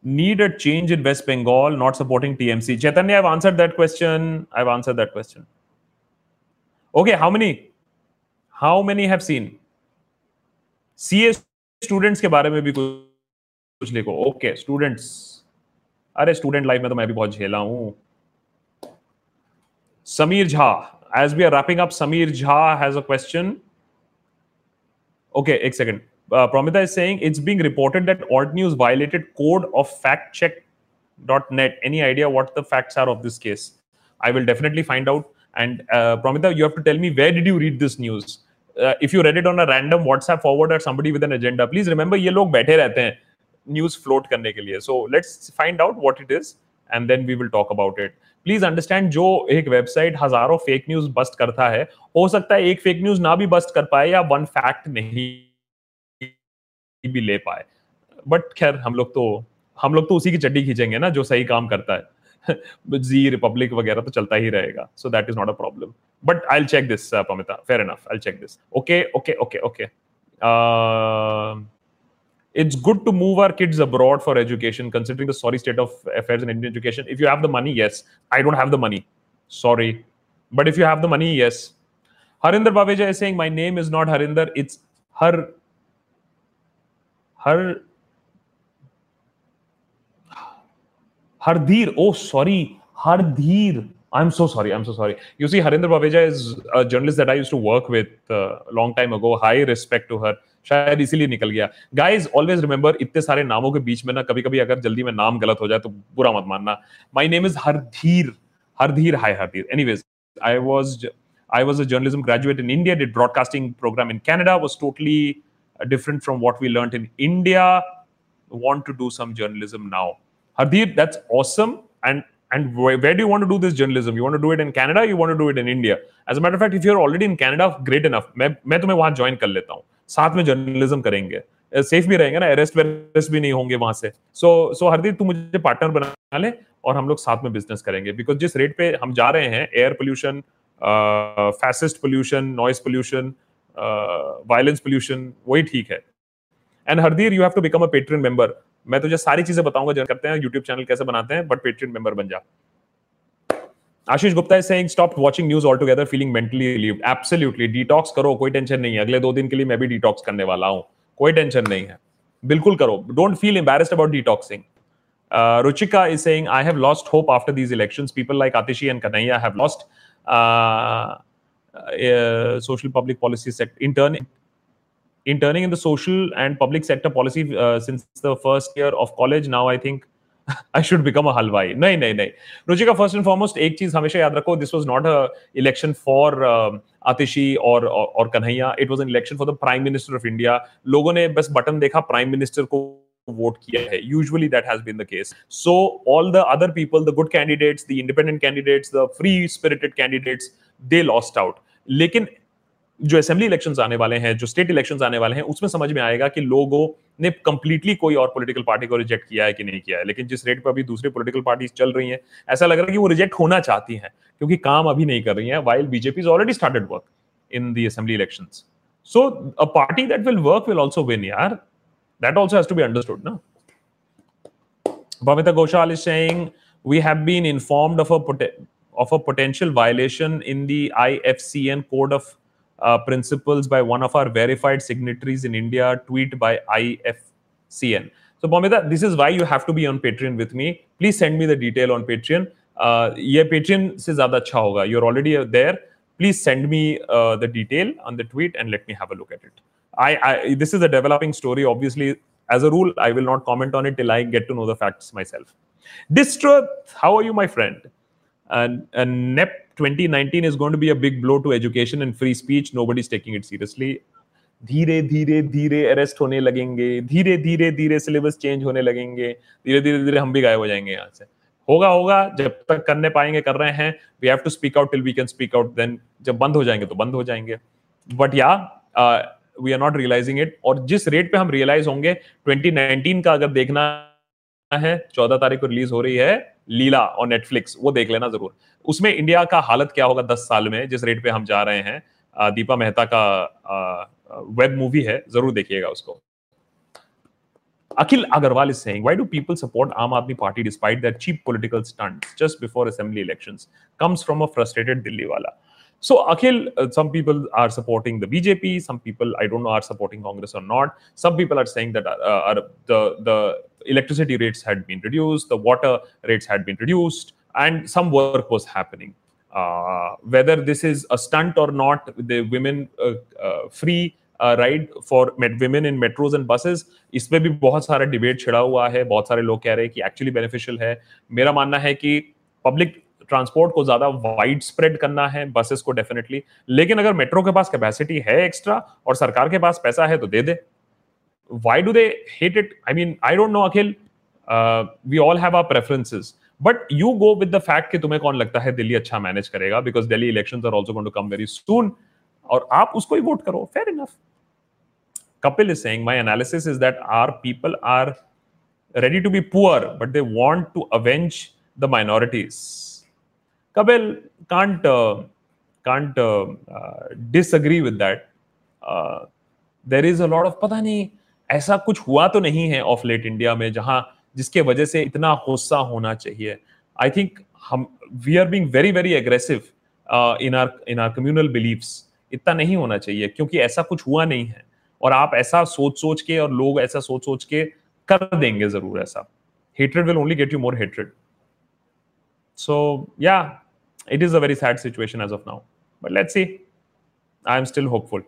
need at change in West Bengal not supporting TMC Chaitanya I answer that question I answer that question okay how many how many have seen CA students के बारे में भी कुछ कुछ लिखो okay students अरे student life में तो मैं भी बहुत झेला हूँ। Sameer Jha. As we are wrapping up Sameer Jha has a question okay एक second Promita is saying it's being reported that Alt News violated code of fact check dot net any idea what the facts are of this case I will definitely find out and Promita you have to tell me where did you read this news if you read it on a random WhatsApp forward at somebody with an agenda please remember ये लोग बैठे रहते हैं। News float करने के लिए. So let's find out what it is and then we will talk about it please understand जो एक वेबसाइट हज़ारों फेक न्यूज़ बस्ट करता है, हो सकता है एक फेक न्यूज़ ना भी बस्ट कर पाए या वन फैक्ट नहीं भी ले पाए. बट खैर, हम लोग तो हम लोग तो उसी की चड्डी खींचेंगे ना जो सही काम करता है. [laughs] जी रिपब्लिक वगैरह तो चलता ही रहेगा. So that is not a problem but I check this Pamita fair enough I check this okay okay okay okay it's good to move our kids abroad for education considering the sorry state of affairs in indian education if you have the money yes i don't have the money sorry but if you have the money yes harinder baveja is saying my name is not harinder it's har har Hardheer. Oh, sorry. Hardheer. I'm so sorry. I'm so sorry. You see, Harinder Baveja is a journalist that I used to work with uh, a long time ago. High respect to her. शायद इसीलिए निकल गया guys always remember इतने सारे नामों के बीच में ना कभी कभी अगर जल्दी में नाम गलत हो जाए तो बुरा मत मानना my name is Hardhir Hardhir hi Hardhir anyways I was I was a journalism graduate in India, did broadcasting program in Canada, was totally different from what we learned in India. Want to do some journalism now. Hardeep, that's awesome. And and where, where, do you want to do this journalism? You want to do it in Canada? You want to do it in India? As a matter of fact, if you're already in Canada, great enough. मैं मैं तुम्हें वहाँ join कर लेता हूँ साथ में journalism करेंगे। सेफ़ भी रहेंगे ना अरेस्ट वेरेस्ट भी नहीं होंगे वहाँ से। सो सो हरदीप, तू मुझे पार्टनर बना ले और हम लोग साथ में बिज़नेस करेंगे। बिकॉज़ जिस रेट पे हम जा रहे हैं air pollution fascist pollution noise pollution violence pollution वही ठीक है। And Hardeer you have to become a Patreon member मैं तुझे सारी चीज़ें बताऊँगा जो करते हैं यूट्यूब चैनल कैसे बनाते हैं बट पेट्रियन मेंबर बन जा। Ashish Gupta is saying stop watching news all together feeling mentally relieved absolutely detox करो कोई टेंशन नहीं है अगले दो दिन के लिए मैं भी डिटॉक्स करने वाला हूं कोई टेंशन नहीं है बिल्कुल करो don't feel embarrassed about detoxing Uh, Ruchika is saying, I have lost hope after these elections. People like Atishi and Kanaya have lost uh, uh, social public policy sector. In turn, in turning in the social and public sector policy uh, since the first year of college now i think I should become a halwai. No, no, no. Ruchika, first and foremost, एक चीज़ हमेशा याद रखो this was not a election for uh, Atishi or, or or Kanhaiya. It was an election for the Prime Minister of India. लोगों ने बस button देखा Prime Minister को vote किया है usually that has been the case so all the other people the good candidates the independent candidates the free spirited candidates they lost out लेकिन जो assembly election आने वाले हैं, जो स्टेट इलेक्शन आने वाले हैं, उसमें समझ में आएगा कि लोगों ने कंप्लीटली कोई और पॉलिटिकल पार्टी को रिजेक्ट किया है कि नहीं किया है। लेकिन जिस रेट पर अभी दूसरी पॉलिटिकल पार्टी चल रही हैं, ऐसा लग रहा है कि वो रिजेक्ट होना चाहती हैं, क्योंकि काम अभी नहीं कर रही है while BJP is already started work in the assembly election so a party that will work will also win यार that also has to be understood ना Bhavita Ghoshal is saying, we have been informed of a of a potential violation in the IFCN code of uh, principles by one of our verified signatories in India, tweet by IFCN. So, Bomita, this is why you have to be on Patreon with me. Please send me the detail on Patreon. Uh, ये Patreon से ज़्यादा अच्छा होगा. You're already there. Please send me uh, the detail on the tweet and let me have a look at it. I, I this is a developing story. Obviously, as a rule, I will not comment on it till I get to know the facts myself. Distruth, how are you, my friend? And, and NEP 2019 is going to be a big blow to education and free speech. Nobody's taking it seriously. धीरे धीरे धीरे arrest होने लगेंगे। धीरे धीरे धीरे syllabus change होने लगेंगे। धीरे धीरे धीरे हम भी गायब हो जाएँगे यहाँ से। होगा होगा। जब तक करने पाएँगे, कर रहे हैं। We have to speak out till we can speak out then जब बंद हो जाएँगे तो बंद हो जाएँगे। But yeah we are not realizing it और जिस रेट पे हम रियलाइज़ होंगे 2019 का अगर देखना है, चौदह तारीख को रिलीज़ हो रही है, लीला और नेटफ्लिक्स वो देख लेना ज़रूर। उसमें इंडिया का हालत क्या होगा दस साल में, जिस रेट पे हम जा रहे हैं दीपा मेहता का वेब मूवी है, ज़रूर देखिएगा उसको। Akhil Agarwal is saying why do people support Aam Aadmi Party despite that cheap political stunt just before assembly elections comes from a frustrated Delhi वाला so Akhil some people are supporting the BJP some people I don't know are supporting Congress or not some people are saying that are the the electricity rates had been reduced, the water rates had been reduced, and some work was happening. Uh, whether this is a stunt or not, the women uh, uh, free ride for women in metros and buses इस पे भी बहुत सारा debate छिड़ा हुआ है बहुत सारे लोग कह रहे हैं कि एक्चुअली बेनिफिशियल है मेरा मानना है कि पब्लिक ट्रांसपोर्ट को ज़्यादा वाइड स्प्रेड करना है बसेस को डेफिनेटली लेकिन अगर मेट्रो के पास कैपेसिटी है एक्स्ट्रा और सरकार के पास पैसा है तो they they why do they hate it I mean I don't know Akhil we all have our preferences but you go with the fact कि तुम्हें कौन लगता है दिल्ली अच्छा मैनेज करेगा? Because Delhi election are also to come very soon और आप उसको ही वोट करो. Fair enough Kapil is saying my analysis is that our people are poor but they want to avenge the minorities. Kapil can't uh, can't uh, uh, disagree with that. There is a lot of पता नहीं ऐसा कुछ हुआ तो नहीं है of late India में, जहाँ जिसके वजह से इतना गुस्सा होना चाहिए। आई थिंक हम we are being very very aggressive in our in our communal beliefs इतना नहीं होना चाहिए, क्योंकि ऐसा कुछ हुआ नहीं है। और आप ऐसा सोच सोच के और लोग ऐसा सोच सोच के कर देंगे ज़रूर ऐसा। Hatred will only get you more hatred so yeah it is a very sad situation as of now but let's see I am still hopeful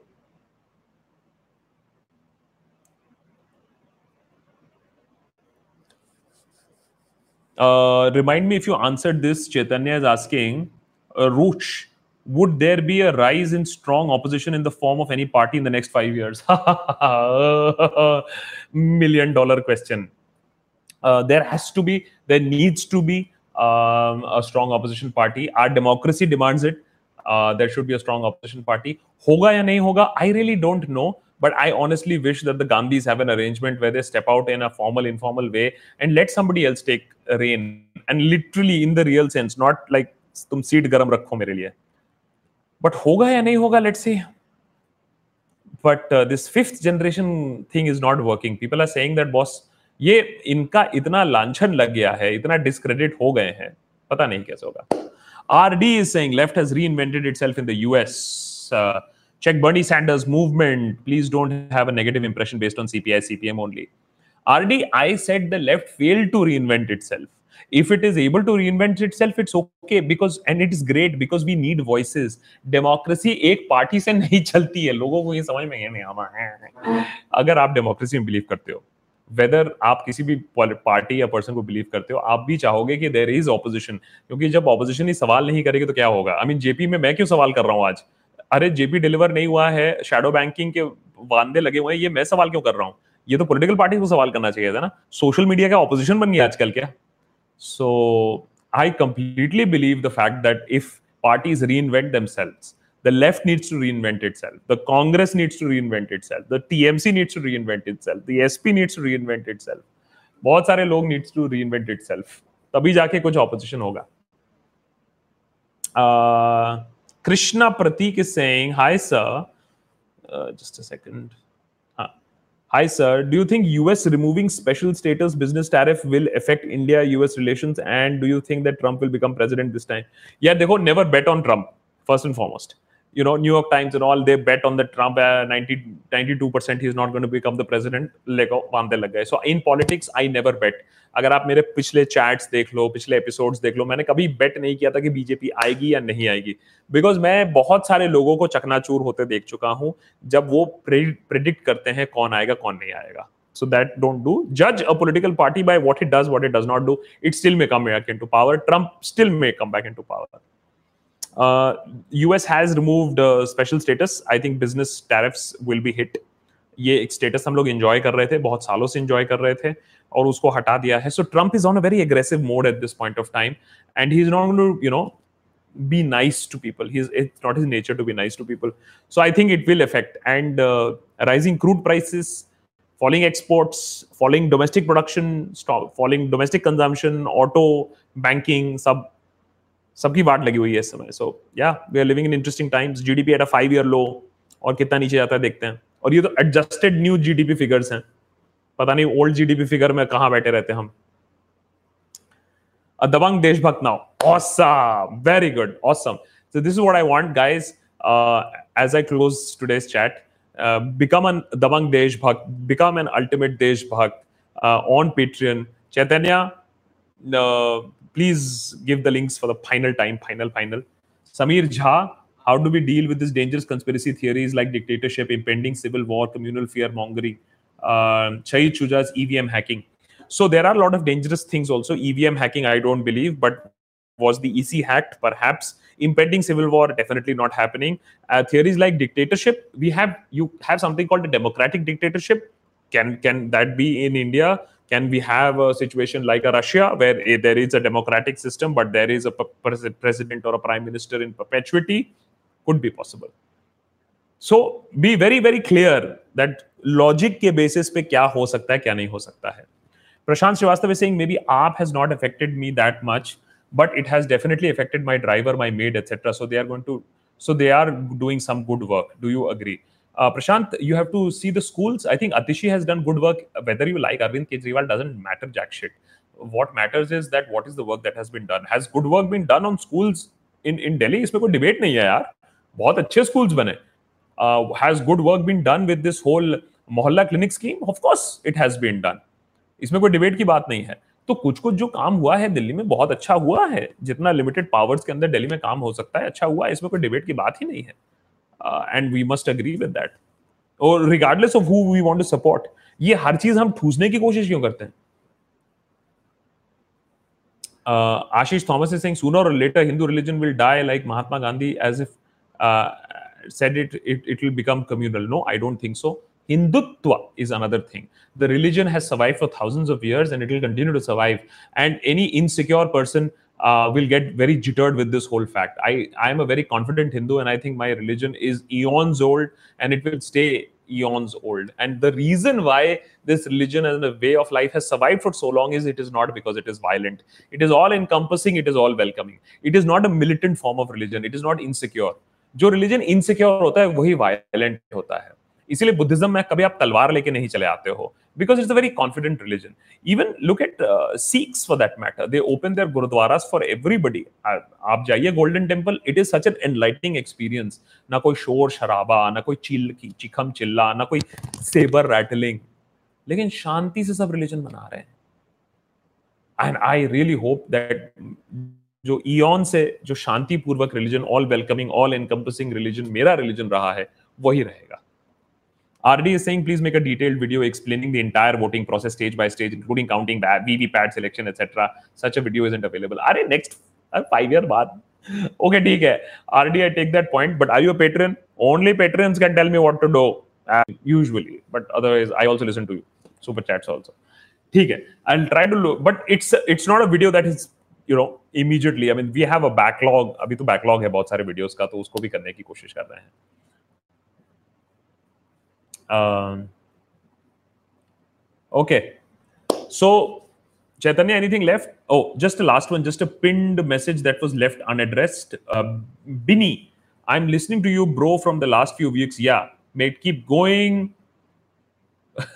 Uh, remind me if you answered this. Chaitanya is asking, uh, Ruch, would there be a rise in strong opposition in the form of any party in the next five years? [laughs] Million dollar question. Uh, there has to be, there needs to be um, a strong opposition party. Our democracy demands it. Uh, there should be a strong opposition party. Hoga ya nahi hoga? I really don't know. But I honestly wish that the Gandhis have an arrangement where they step out in a formal, informal way and let somebody else take reign. And literally in the real sense, not like तुम seat गरम रखो मेरे लिए but होगा या नहीं होगा let's see but this fifth generation thing is not working people are saying that boss ये इनका इतना लांछन लग गया है इतना डिस्क्रेडिट हो गए हैं पता नहीं कैसे होगा RD is saying left has reinvented itself in the US check Bernie Sanders movement. Please don't have a negative impression based on CPI, CPM only. RD, I said the left failed to reinvent itself. If it is able to reinvent itself, it's okay because and it is great because we need voices. Democracy एक party से नहीं चलती है लोगों को ये समझ में नहीं आना है अगर आप डेमोक्रेसी में बिलीव करते हो वेदर आप किसी भी पार्टी या पर्सन को बिलीव करते हो आप भी चाहोगे कि देर इज़ ऑपोजिशन क्योंकि जब ऑपोजिशन ही सवाल नहीं करेगी तो क्या होगा आई मीन जेपी में मैं क्यों सवाल कर रहा हूँ आज अरे जेबी डिलीवर नहीं हुआ है शेडो बैंकिंग के वादे लगे हुए हैं, ये मैं सवाल क्यों कर रहा हूँ? ये तो पोलिटिकल पार्टी को सवाल करना चाहिए था ना। सोशल मीडिया का ऑपोजिशन बन गया आजकल क्या? So I completely believe the fact that if party is reinvent the left needs to reinvent itself the Congress needs to reinvent itself the T needs to reinvent itself the S P needs to reinvent itself बहुत सारे लोग needs to reinvent itself तभी जाके कुछ opposition होगा। uh, Krishna Pratik is saying, Hi, sir. Uh, just a second. Hi, sir. Do you think US removing special status business tariff will affect India US relations? And do you think that Trump will become president this time? Yeah, they go never bet on Trump, first and foremost. You know, New York Times and all, they bet on the Trump uh, 90, 92% he's not going to become the president. So in politics, I never bet. अगर आप मेरे पिछले chats देख लो पिछले episodes देख लो मैंने कभी बेट नहीं किया था कि बीजेपी आएगी या नहीं आएगी बिकॉज़ मैं बहुत सारे लोगों को चकनाचूर होते देख चुका हूँ जब वो प्रिडिक्ट करते हैं कौन आएगा कौन नहीं आएगा so that don't do judge a political party by what it does what it does not do it still may come back into power trump still may come back into power uh, us has removed uh, special status i think business tariffs will be hit ये एक status हम लोग enjoy कर रहे थे बहुत सालों से एंजॉय कर रहे थे और उसको हटा दिया है so Trump is on a very aggressive mode at this point of time and he is not to you know be nice to people he's it's not his nature to be nice to people so i think it will affect and uh, rising crude prices falling exports falling domestic production stop falling domestic consumption auto banking सब सबकी वाट लगी हुई है इस समय। So yeah we are living in interesting times GDP at a year low और कितना नीचे जाता है देखते हैं। और ये तो एडजस्टेड न्यू जीडीपी फिगर्स हैं। पता नहीं ओल्ड जीडीपी फिगर में कहाँ बैठे रहते हम। Dabang Deshbhakt now awesome very good awesome so this what I want guys as I close today's chat become an Dabang Deshbhakt become an ultimate Deshbhakt on Patreon Chaitanya please give the links for the final time final final samir jha how do we deal with these dangerous conspiracy theories like dictatorship impending civil war communal fear mongering uh, Shahid Shuja's EVM hacking. So there are a lot of dangerous things also. EVM hacking, I don't believe, but was the EC hacked? Perhaps impending civil war definitely not happening. Uh, theories like dictatorship, we have you have something called a democratic dictatorship. Can can that be in India? Can we have a situation like a Russia where a, there is a democratic system, but there is a president or a prime minister in perpetuity? Could be possible. So be very very clear that logic के basis पे क्या हो सकता है क्या नहीं हो सकता है Prashant Srivastava is saying maybe app has not affected me that much, but it has definitely affected my driver, my maid, etc. So they are going to, so they are doing some good work. Do you agree? Uh, Prashant, you have to see the schools. I think Atishi has done good work. Whether you like Arvind Kejriwal doesn't matter jack shit. What matters is that what is the work that has been done. Has good work been done on schools in in Delhi? इसमें कोई debate नहीं है यार. बहुत अच्छे schools बने. Uh, has good work been done with this whole mohalla clinic scheme? Of course, it has been done. इसमें कोई डिबेट की बात नहीं है तो कुछ कुछ जो काम हुआ है दिल्ली में बहुत अच्छा हुआ है जितना लिमिटेड पावर्स के अंदर दिल्ली में काम हो सकता है अच्छा हुआ है इसमें कोई डिबेट की बात ही नहीं है And we must agree with that और regardless of who we want to support ये हर चीज हम ठूसने की कोशिश क्यों करते हैं Ashish Thomas is saying sooner or later Hindu religion will die like Mahatma Gandhi as if said it, it it will become communal no i don't think so Hindutva is another thing. The religion has survived for thousands of years and it will continue to survive. And any insecure person uh, will get very jittered with this whole fact. I, I am a very confident Hindu and I think my religion is eons old and it will stay eons old. And the reason why this religion and a way of life has survived for so long is it is not because it is violent. It is all encompassing, it is all welcoming. It is not a militant form of religion, it is not insecure. जो religion insecure होता है वही violent होता है इसीलिए Buddhism में कभी आप तलवार लेके नहीं चले आते हो because it's a very confident religion even look at Sikhs for that matter they open their gurdwaras for everybody आप जाइए Golden Temple it is such an enlightening experience ना कोई शोर शराबा, ना कोई चिल, चिखम चिल्ला, ना कोई सेबर रैटलिंग लेकिन शांति से सब रिलीजन मना रहे हैं. And I really hope that जो ईन से जो शांतिपूर्वक religion all welcoming all encompassing religion मेरा रिलीजन रहा है, वही रहेगा. RD is saying, please make a detailed video explaining the entire voting process stage by stage, including counting VVPAT selection, etc. Such a video isn't available. Are next uh, five year baad. [laughs] Okay, ठीक है. RD, I take that point. But are you a patron? Only patrons can tell me what to do. Uh, usually, but otherwise, I also listen to you. Super chats also. ठीक है. I'll try to look, but it's it's not a video that is you know immediately. I mean, we have a backlog. अभी तो backlog है बहुत सारे videos का, तो उसको भी करने की कोशिश कर रहे हैं. Um, okay. So, Chaitanya, anything left? Oh, just a last one, just a pinned message that was left unaddressed. Uh, Binny, I'm listening to you, bro, from the last few weeks. Yeah, mate, keep going. [laughs]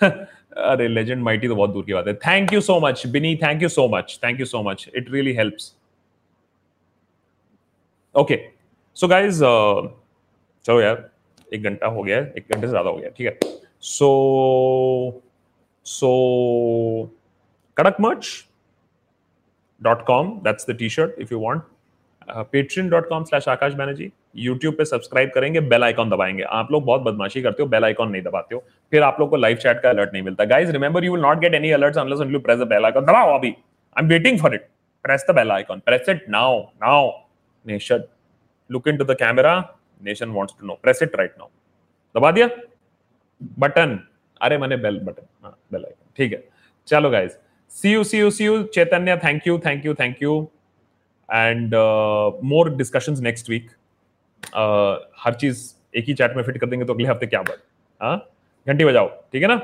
अरे legend mighty तो बहुत दूर की बात है thank you so much Binny thank you so much thank you so much it really helps okay so guys चलो यार एक घंटा हो गया एक घंटे से ज़्यादा हो गया ठीक है? So so Kadak merch dot com that's the T shirt if you want Patreon dot com slash Akash Banerjee YouTube पे सब्सक्राइब करेंगे बेल आइकॉन दबाएँगे। आप लोग बहुत बदमाशी करते हो बेल आइकॉन नहीं दबाते हो। फिर आप लोग को लाइव चैट का अलर्ट नहीं मिलता। Guys remember you will not get any alerts unless you press the bell icon दबाओ अभी। I am waiting for it press the bell icon press it now now nation look into the camera nation wants to know press it right now दबा दिया? Button अरे मैंने bell button bell icon ठीक है. चलो guys see you see you see you Chaitanya thank you thank you thank you and more discussions next week हर चीज़ एक ही चैट में फिट कर देंगे तो अगले हफ़्ते क्या बात? हाँ? घंटी बजाओ. ठीक है ना?